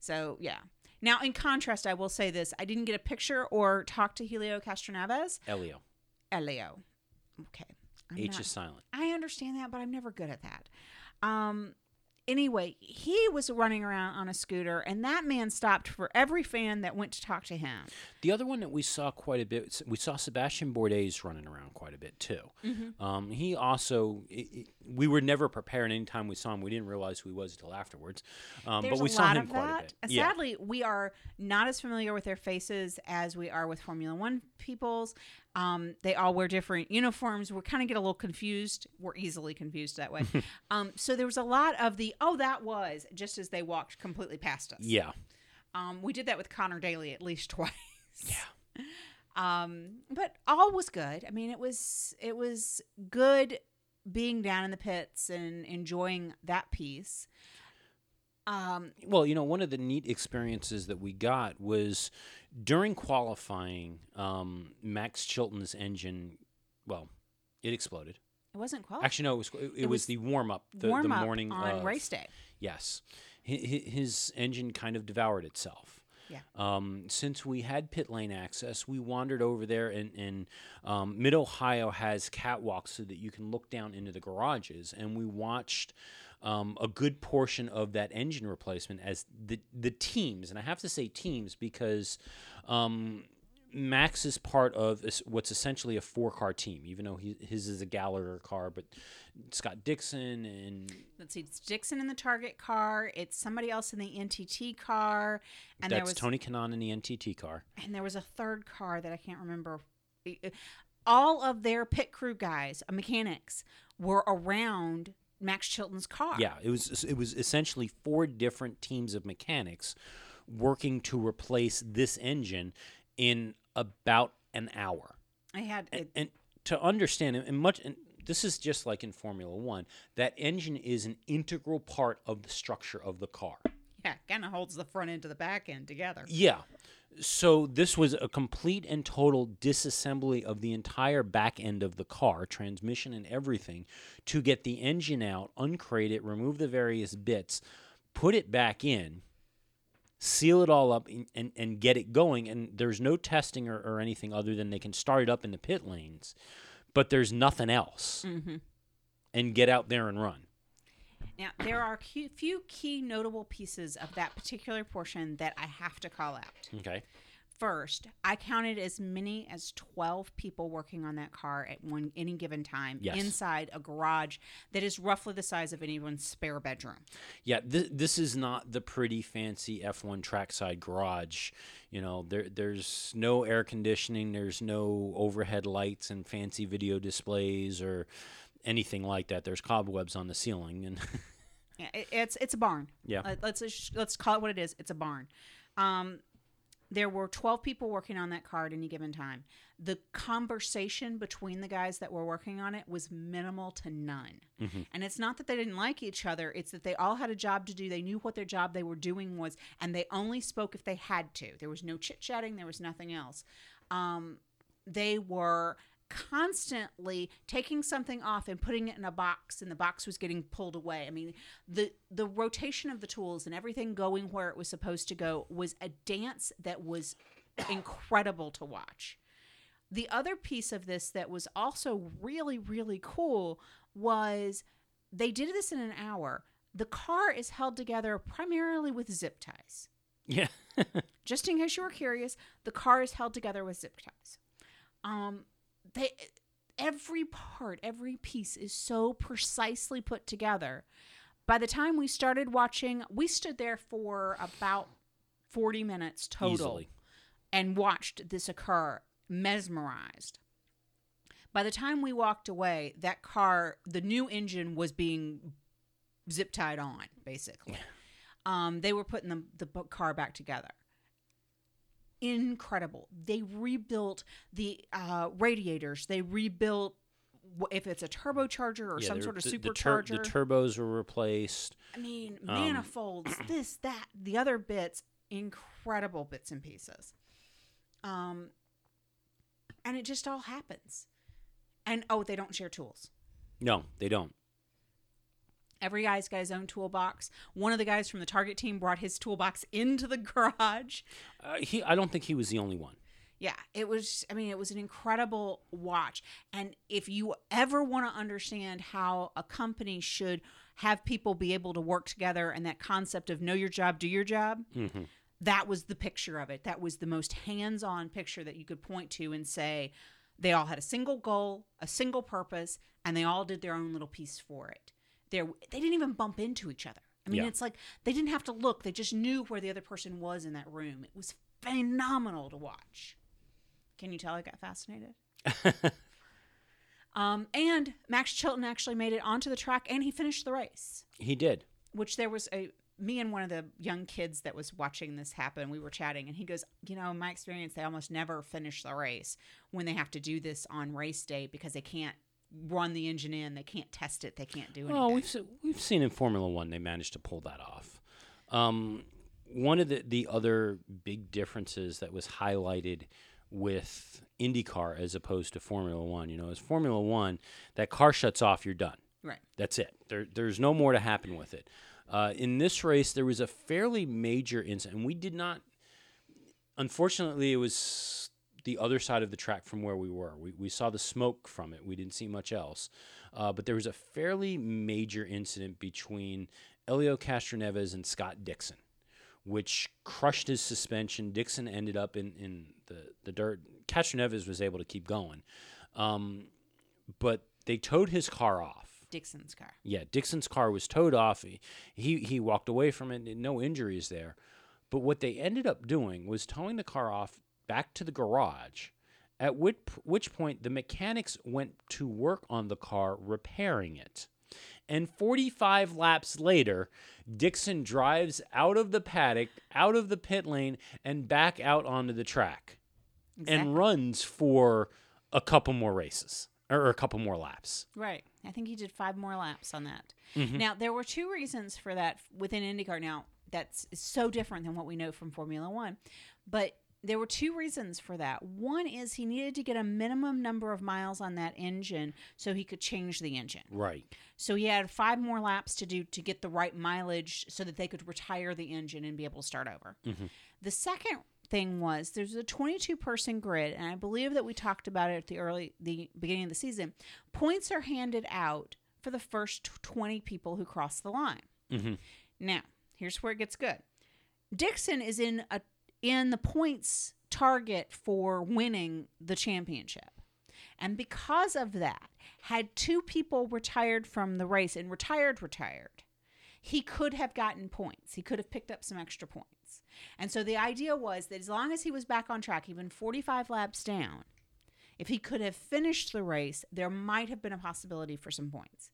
So yeah. Now, in contrast, I will say this: I didn't get a picture or talk to Helio Castroneves. Elio. Elio. Okay. I'm H not- is silent. I understand that, but I'm never good at that. Um. Anyway, he was running around on a scooter, and that man stopped for every fan that went to talk to him. The other one that we saw quite a bit, we saw Sebastian Bourdais running around quite a bit too. Mm-hmm. Um, he also, i i we were never prepared. Anytime we saw him, we didn't realize who he was until afterwards. Um, but we saw him quite a bit. Yeah. Sadly, we are not as familiar with their faces as we are with Formula One people's. Um, they all wear different uniforms. We kind of get a little confused. We're easily confused that way. um, so there was a lot of the oh that was just as they walked completely past us. Yeah. Um, we did that with Connor Daly at least twice. Yeah. Um, but all was good. I mean, it was it was good being down in the pits and enjoying that piece. Um, Well, you know, one of the neat experiences that we got was during qualifying, um, Max Chilton's engine, well, it exploded. it wasn't qualified. Actually, no, it was it, Oh. It was, was the warm up, the, warm the morning on of- race day. Yes, his, his engine kind of devoured itself. Yeah. Um, since we had pit lane access, we wandered over there, and, and um, Mid Ohio has catwalks so that you can look down into the garages, and we watched um, a good portion of that engine replacement as the the teams, and I have to say teams because. Um, Max is part of what's essentially a four-car team, even though he, his is a Gallagher car. But Scott Dixon and Let's see, it's Dixon in the Target car. It's somebody else in the NTT car, and there that's was Tony Kanaan in the NTT car. and there was a third car that I can't remember. All of their pit crew guys, uh, mechanics, were around Max Chilton's car. Yeah, it was it was essentially four different teams of mechanics working to replace this engine in about an hour. I had And, and to understand, and much, and this is just like in Formula One, that engine is an integral part of the structure of the car. Yeah, kind of holds the front end to the back end together. Yeah. So this was a complete and total disassembly of the entire back end of the car, transmission and everything, to get the engine out, uncrate it, remove the various bits, put it back in, seal it all up, and, and, and get it going. And there's no testing or, or anything other than they can start it up in the pit lanes, but there's nothing else. Mm-hmm. And get out there and run. Now, there are a few key notable pieces of that particular portion that I have to call out. Okay. First, I counted as many as 12 people working on that car at one any given time Yes. inside a garage that is roughly the size of anyone's spare bedroom. Yeah, th- this is not the pretty fancy F1 trackside garage. You know, there there's no air conditioning, there's no overhead lights and fancy video displays or anything like that. There's cobwebs on the ceiling and Yeah, it, it's it's a barn. Yeah. Uh, let's let's call it what it is. It's a barn. Um, there were 12 people working on that car at any given time. The conversation between the guys that were working on it was minimal to none. And it's not that they didn't like each other, it's that they all had a job to do. They knew what their job they were doing was, and they only spoke if they had to. There was no chit chatting, there was nothing else. Um, they were constantly taking something off and putting it in a box and the box was getting pulled away i mean the the rotation of the tools and everything going where it was supposed to go was a dance that was incredible to watch the other piece of this that was also really really cool was they did this in an hour the car is held together primarily with zip ties yeah. just in case you were curious, the car is held together with zip ties. Um, they every part, every piece is so precisely put together. By the time we started watching, we stood there for about forty minutes total Easily. and watched this occur, mesmerized. By the time we walked away, that car, the new engine was being zip tied on, basically. Um, they were putting the, the car back together. Incredible. They rebuilt the uh, radiators. They rebuilt if it's a turbocharger or Yeah, some sort of the, the tur- supercharger. the turbos were replaced. I mean, Um, manifolds, this, that, the other bits, incredible bits and pieces. Um, and it just all happens. And oh, they don't share tools. No, they don't. Every guy's got his own toolbox. One of the guys from the Target team brought his toolbox into the garage. Uh, he, I don't think he was the only one. Yeah, it was, I mean, it was an incredible watch. And if you ever want to understand how a company should have people be able to work together and that concept of know your job, do your job, that was the picture of it. That was the most hands on picture that you could point to and say they all had a single goal, a single purpose, and they all did their own little piece for it. There, they didn't even bump into each other. I mean, Yeah. it's like they didn't have to look, they just knew where the other person was in that room. It was phenomenal to watch. Can you tell I got fascinated? um, and Max Chilton actually made it onto the track and he finished the race, He did. which there was a me and one of the young kids that was watching this happen. We were chatting and he goes, You know, in my experience, they almost never finish the race when they have to do this on race day because they can't run the engine in, they can't test it, they can't do anything. Well, we've se- we've seen in Formula One they managed to pull that off. Um, one of the the other big differences that was highlighted with IndyCar as opposed to Formula One, you know, is Formula One that car shuts off, you're done. right. That's it. There, there's no more to happen with it. Uh, in this race, there was a fairly major incident, and we did not. Unfortunately, it was the other side of the track from where we were. We, we saw the smoke from it. We didn't see much else. Uh, but there was a fairly major incident between Elio Castroneves and Scott Dixon, which crushed his suspension. Dixon ended up in, in the, the dirt. Castroneves was able to keep going. Um, but they towed his car off. Dixon's car. Yeah, Dixon's car was towed off. He, he he walked away from it. No injuries there. But what they ended up doing was towing the car off back to the garage. At which which point the mechanics went to work on the car repairing it. And 45 laps later, Dixon drives out of the paddock, out of the pit lane, and back out onto the track Exactly. and runs for a couple more races or a couple more laps. Right. I think he did five more laps on that. Mm-hmm. Now, there were two reasons for that within IndyCar. Now, that's so different than what we know from Formula One. But there were two reasons for that. One is he needed to get a minimum number of miles on that engine so he could change the engine. Right. So he had five more laps to do to get the right mileage so that they could retire the engine and be able to start over. Mm-hmm. The second thing was there's a 22 person grid and I believe that we talked about it at the early the beginning of the season. Points are handed out for the first 20 people who cross the line. Mm-hmm. Now, here's where it gets good. Dixon is in a in the points target for winning the championship. And because of that, had two people retired from the race and retired retired, he could have gotten points. He could have picked up some extra points. And so the idea was that as long as he was back on track, even 45 laps down, if he could have finished the race, there might have been a possibility for some points.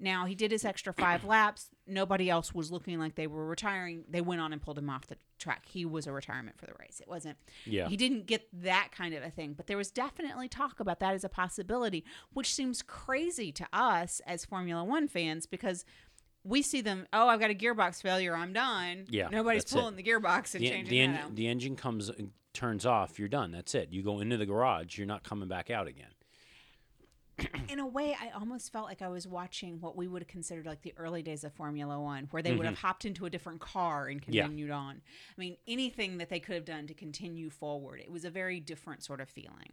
Now, he did his extra five laps. Nobody else was looking like they were retiring. They went on and pulled him off the track. He was a retirement for the race. It wasn't, Yeah. he didn't get that kind of a thing, but there was definitely talk about that as a possibility, which seems crazy to us as Formula One fans because we see them, oh, I've got a gearbox failure. I'm done. Yeah, Nobody's that's it. pulling the gearbox and The, changing the, en- out. the engine comes turns off, you're done. That's it. You go into the garage, you're not coming back out again. In a way, I almost felt like I was watching what we would have considered like the early days of Formula One, where they would have hopped into a different car and Mm-hmm. Yeah. continued on. I mean, anything that they could have done to continue forward. It was a very different sort of feeling.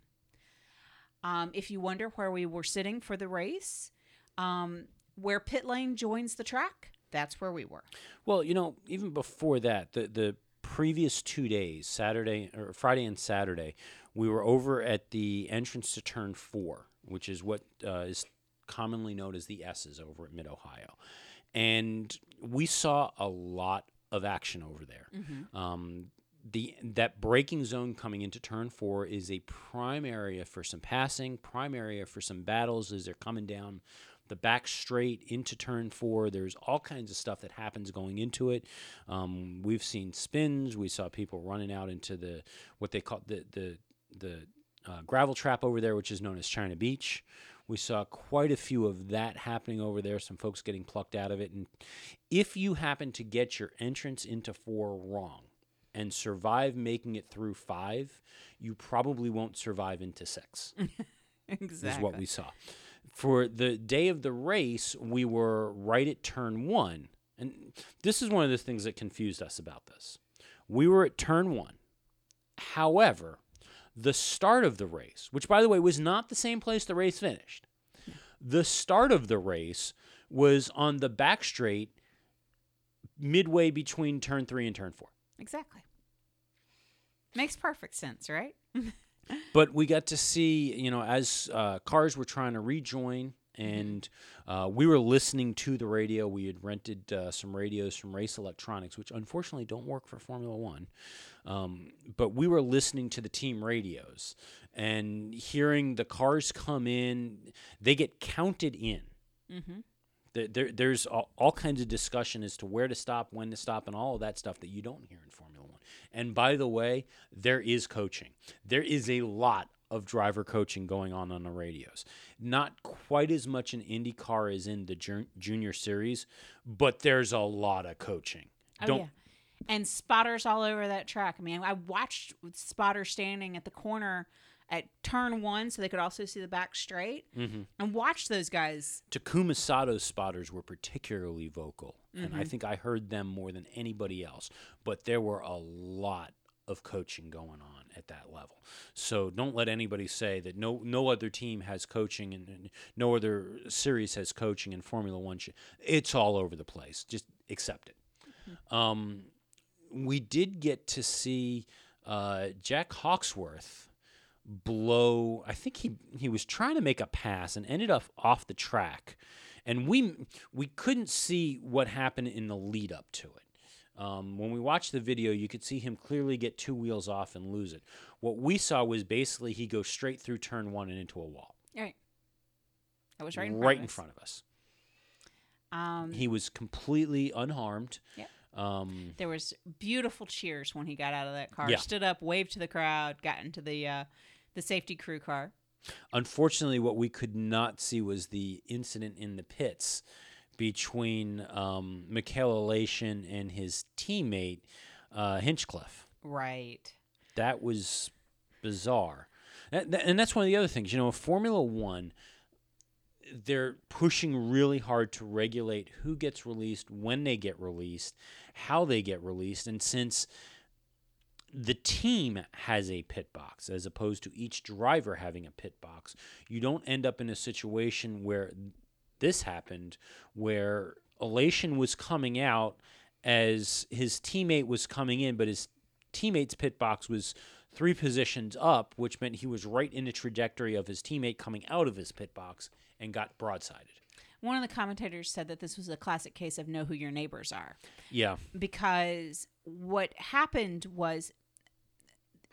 Um, if you wonder where we were sitting for the race, um, where pit lane joins the track, that's where we were. Well, you know, even before that, the the previous two days, Saturday or Friday and Saturday, we were over at the entrance to Turn Four, which is what uh, is commonly known as the S's over at Mid Ohio, and we saw a lot of action over there. Um, the that braking zone coming into turn four is a prime area for some passing, prime area for some battles as they're coming down the back straight into turn four. There's all kinds of stuff that happens going into it. Um, we've seen spins. We saw people running out into the what they call the the the uh, gravel trap over there, which is known as China Beach. We saw quite a few of that happening over there. Some folks getting plucked out of it, and if you happen to get your entrance into four wrong and survive making it through five, you probably won't survive into six exactly. is what we saw. For the day of the race, we were right at turn one. And this is one of the things that confused us about this. We were at turn one. However, the start of the race, which by the way was not the same place the race finished, the start of the race was on the back straight midway between turn three and turn four. Exactly. Makes perfect sense, right? but we got to see, you know, as uh, cars were trying to rejoin, and uh, we were listening to the radio. We had rented uh, some radios from Race Electronics, which unfortunately don't work for Formula One. Um, but we were listening to the team radios and hearing the cars come in. They get counted in. There, there, there's all, all kinds of discussion as to where to stop, when to stop, and all of that stuff that you don't hear in Formula One. And by the way, there is coaching. There is a lot of driver coaching going on on the radios. Not quite as much in IndyCar as in the junior series, but there's a lot of coaching. Oh don't yeah. And spotters all over that track. I mean, I watched spotters standing at the corner at turn one so they could also see the back straight Mm-hmm. and watch those guys. Takuma Sato's spotters were particularly vocal, and I think I heard them more than anybody else. But there were a lot of coaching going on at that level. So don't let anybody say that no no other team has coaching and, and no other series has coaching in Formula One. It's all over the place. Just accept it. Um, we did get to see uh, Jack Hawksworth blow. I think he he was trying to make a pass and ended up off the track, and we we couldn't see what happened in the lead up to it. Um, when we watched the video, you could see him clearly get two wheels off and lose it. What we saw was basically he goes straight through turn one and into a wall, Right. That was right in front right of in us. front of us. Um, He was completely unharmed. Yep. Um, there was beautiful cheers when he got out of that car. Yeah. Stood up, waved to the crowd, got into the uh, the safety crew car. unfortunately, what we could not see was the incident in the pits between um, Mikhail Aleshin and his teammate uh, Hinchcliffe. Right. That was bizarre. And, and that's one of the other things. You know, Formula One, they're pushing really hard to regulate who gets released, when they get released, how they get released. And since the team has a pit box as opposed to each driver having a pit box, you don't end up in a situation where this happened, where Aleshin was coming out as his teammate was coming in, but his teammate's pit box was three positions up, which meant he was right in the trajectory of his teammate coming out of his pit box and got broadsided. One of the commentators said that this was a classic case of know who your neighbors are. Yeah. because what happened was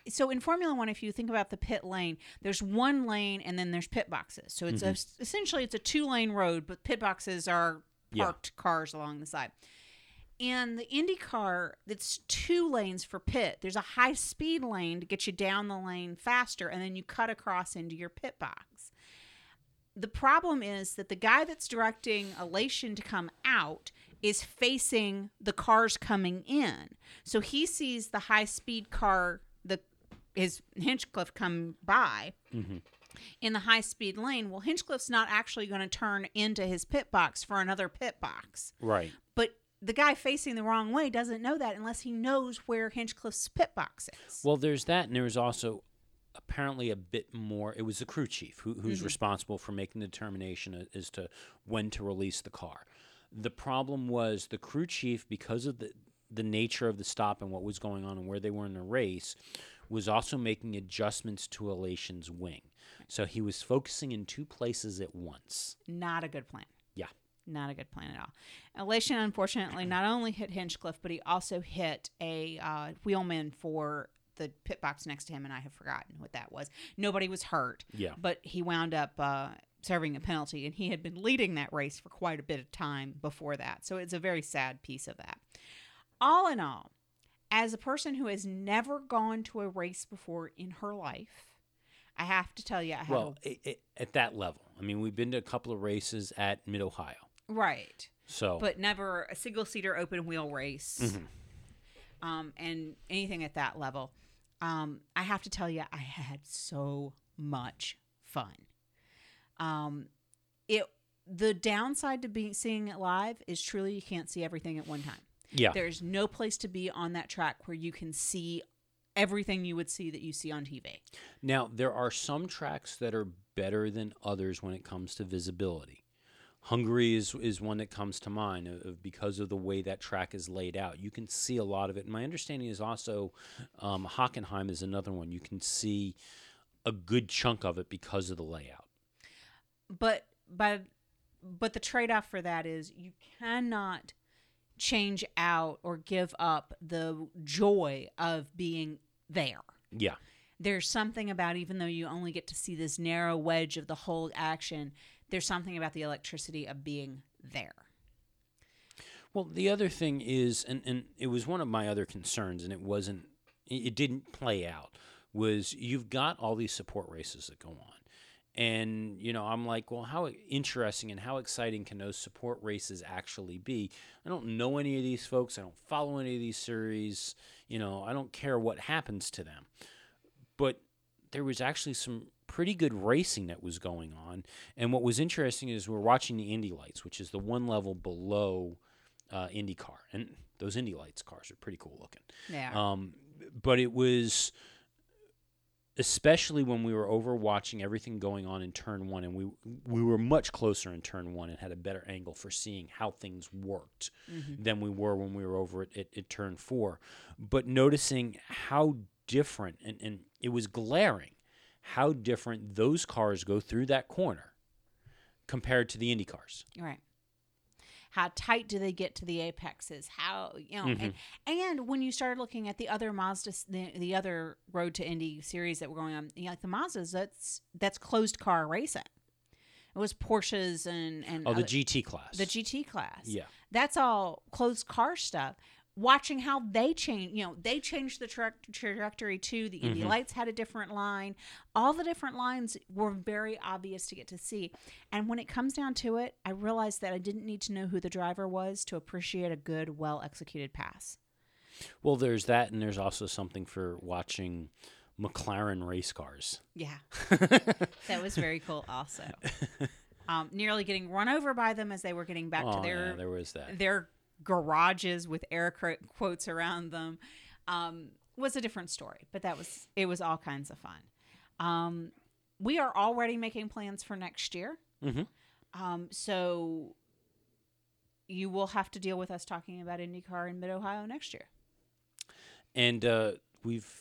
so in Formula One, if you think about the pit lane, there's one lane and then there's pit boxes. So it's a, mm-hmm. essentially it's a two lane road, but pit boxes are Yeah. parked cars along the side. And the Indy car, it's two lanes for pit. There's a high speed lane to get you down the lane faster, and then you cut across into your pit box. The problem is that the guy that's directing Aleshin to come out is facing the cars coming in. So he sees the high speed car, the his Hinchcliffe come by mm-hmm. in the high speed lane. Well, Hinchcliffe's not actually going to turn into his pit box for another pit box. Right. But the guy facing the wrong way doesn't know that unless he knows where Hinchcliffe's pit box is. Well, there's that, and there's also apparently a bit more. It was the crew chief who, who's responsible for making the determination as to when to release the car. The problem was the crew chief, because of the the nature of the stop and what was going on and where they were in the race, was also making adjustments to Aleshin's wing. So he was focusing in two places at once. Not a good plan. Yeah. Not a good plan at all. Aleshin, unfortunately, not only hit Hinchcliffe, but he also hit a uh, wheelman for the pit box next to him, and I have forgotten what that was. Nobody was hurt. Yeah. But he wound up uh, serving a penalty, and he had been leading that race for quite a bit of time before that. So it's a very sad piece of that. All in all, as a person who has never gone to a race before in her life, I have to tell you, I have Well, i i at that level, I mean, we've been to a couple of races at Mid Ohio. right. So, but never a single seater open wheel race um, and anything at that level um, i have to tell you i had so much fun um, it the downside to be seeing it live is truly you can't see everything at one time yeah. there's no place to be on that track where you can see everything you would see that you see on tv Now, there are some tracks that are better than others when it comes to visibility. Hungary is, is one that comes to mind of because of the way that track is laid out. You can see a lot of it. And my understanding is also um, Hockenheim is another one. You can see a good chunk of it because of the layout. but but but the trade-off for that is you cannot change out or give up the joy of being there Yeah. there's something about even though you only get to see this narrow wedge of the whole action there's something about the electricity of being there Well, the other thing is, and, and it was one of my other concerns, and it wasn't, it didn't play out, was you've got all these support races that go on. And, you know, I'm like, well, how interesting and how exciting can those support races actually be? I don't know any of these folks. I don't follow any of these series. You know, I don't care what happens to them. But there was actually some pretty good racing that was going on. And what was interesting is we're watching the Indy Lights, which is the one level below uh, IndyCar, and those Indy Lights cars are pretty cool looking. yeah Um, but it was especially when we were over watching everything going on in turn one, and we we were much closer in turn one and had a better angle for seeing how things worked than we were when we were over at, at, at turn four. But noticing how different, and, and it was glaring, how different those cars go through that corner compared to the Indy cars. Right. How tight do they get to the apexes? How you know, mm-hmm. and, and when you started looking at the other Mazda, the, the other Road to Indy series that were going on, you know, like the Mazdas, that's that's closed car racing. It was Porsches and and Oh, the other- GT class. the GT class. Yeah. That's all closed car stuff. Watching how they change, you know, they changed the tra- trajectory too. The Mm-hmm. Indy Lights had a different line. All the different lines were very obvious to get to see. And when it comes down to it, I realized that I didn't need to know who the driver was to appreciate a good, well executed pass. Well, there's that, and there's also something for watching McLaren race cars. Yeah. that was very cool, also. Um, nearly getting run over by them as they were getting back to oh, their yeah, there was that. their garages with air quotes around them um, was a different story but that was it was all kinds of fun um, we are already making plans for next year Mhm. um, so you will have to deal with us talking about IndyCar in Mid Ohio next year. And uh, we've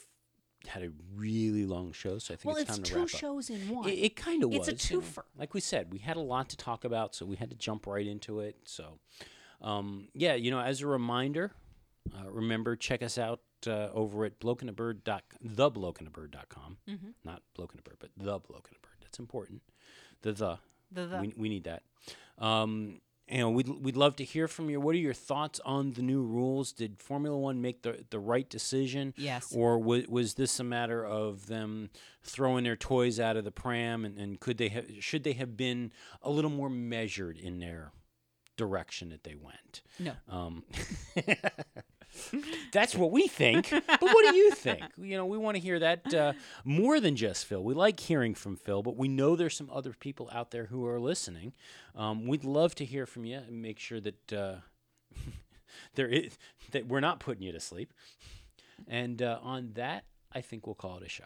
had a really long show, so I think Well, it's it's, time to two wrap up. shows in one. It, it kind of was. It's a you know. twofer. Like we said, we had a lot to talk about, so we had to jump right into it. So, um, yeah, you know, as a reminder, uh, remember check us out uh, over at blokeandabird dot theblokeandabird.com. Mm-hmm. Not bloke and a bird, but the bloke and a bird. That's important. The the. The the. We, we need that. Um, you know, we'd, we'd love to hear from you. What are your thoughts on the new rules? Did Formula One make the, the right decision? Yes. Or was, was this a matter of them throwing their toys out of the pram? And, and could they have, should they have been a little more measured in their direction that they went? no. Um, that's what we think. But what do you think? You know, we want to hear that uh, more than just Phil. We like hearing from Phil, but we know there's some other people out there who are listening. Um, we'd love to hear from you and make sure that uh, there is that we're not putting you to sleep. And uh, on that, I think we'll call it a show.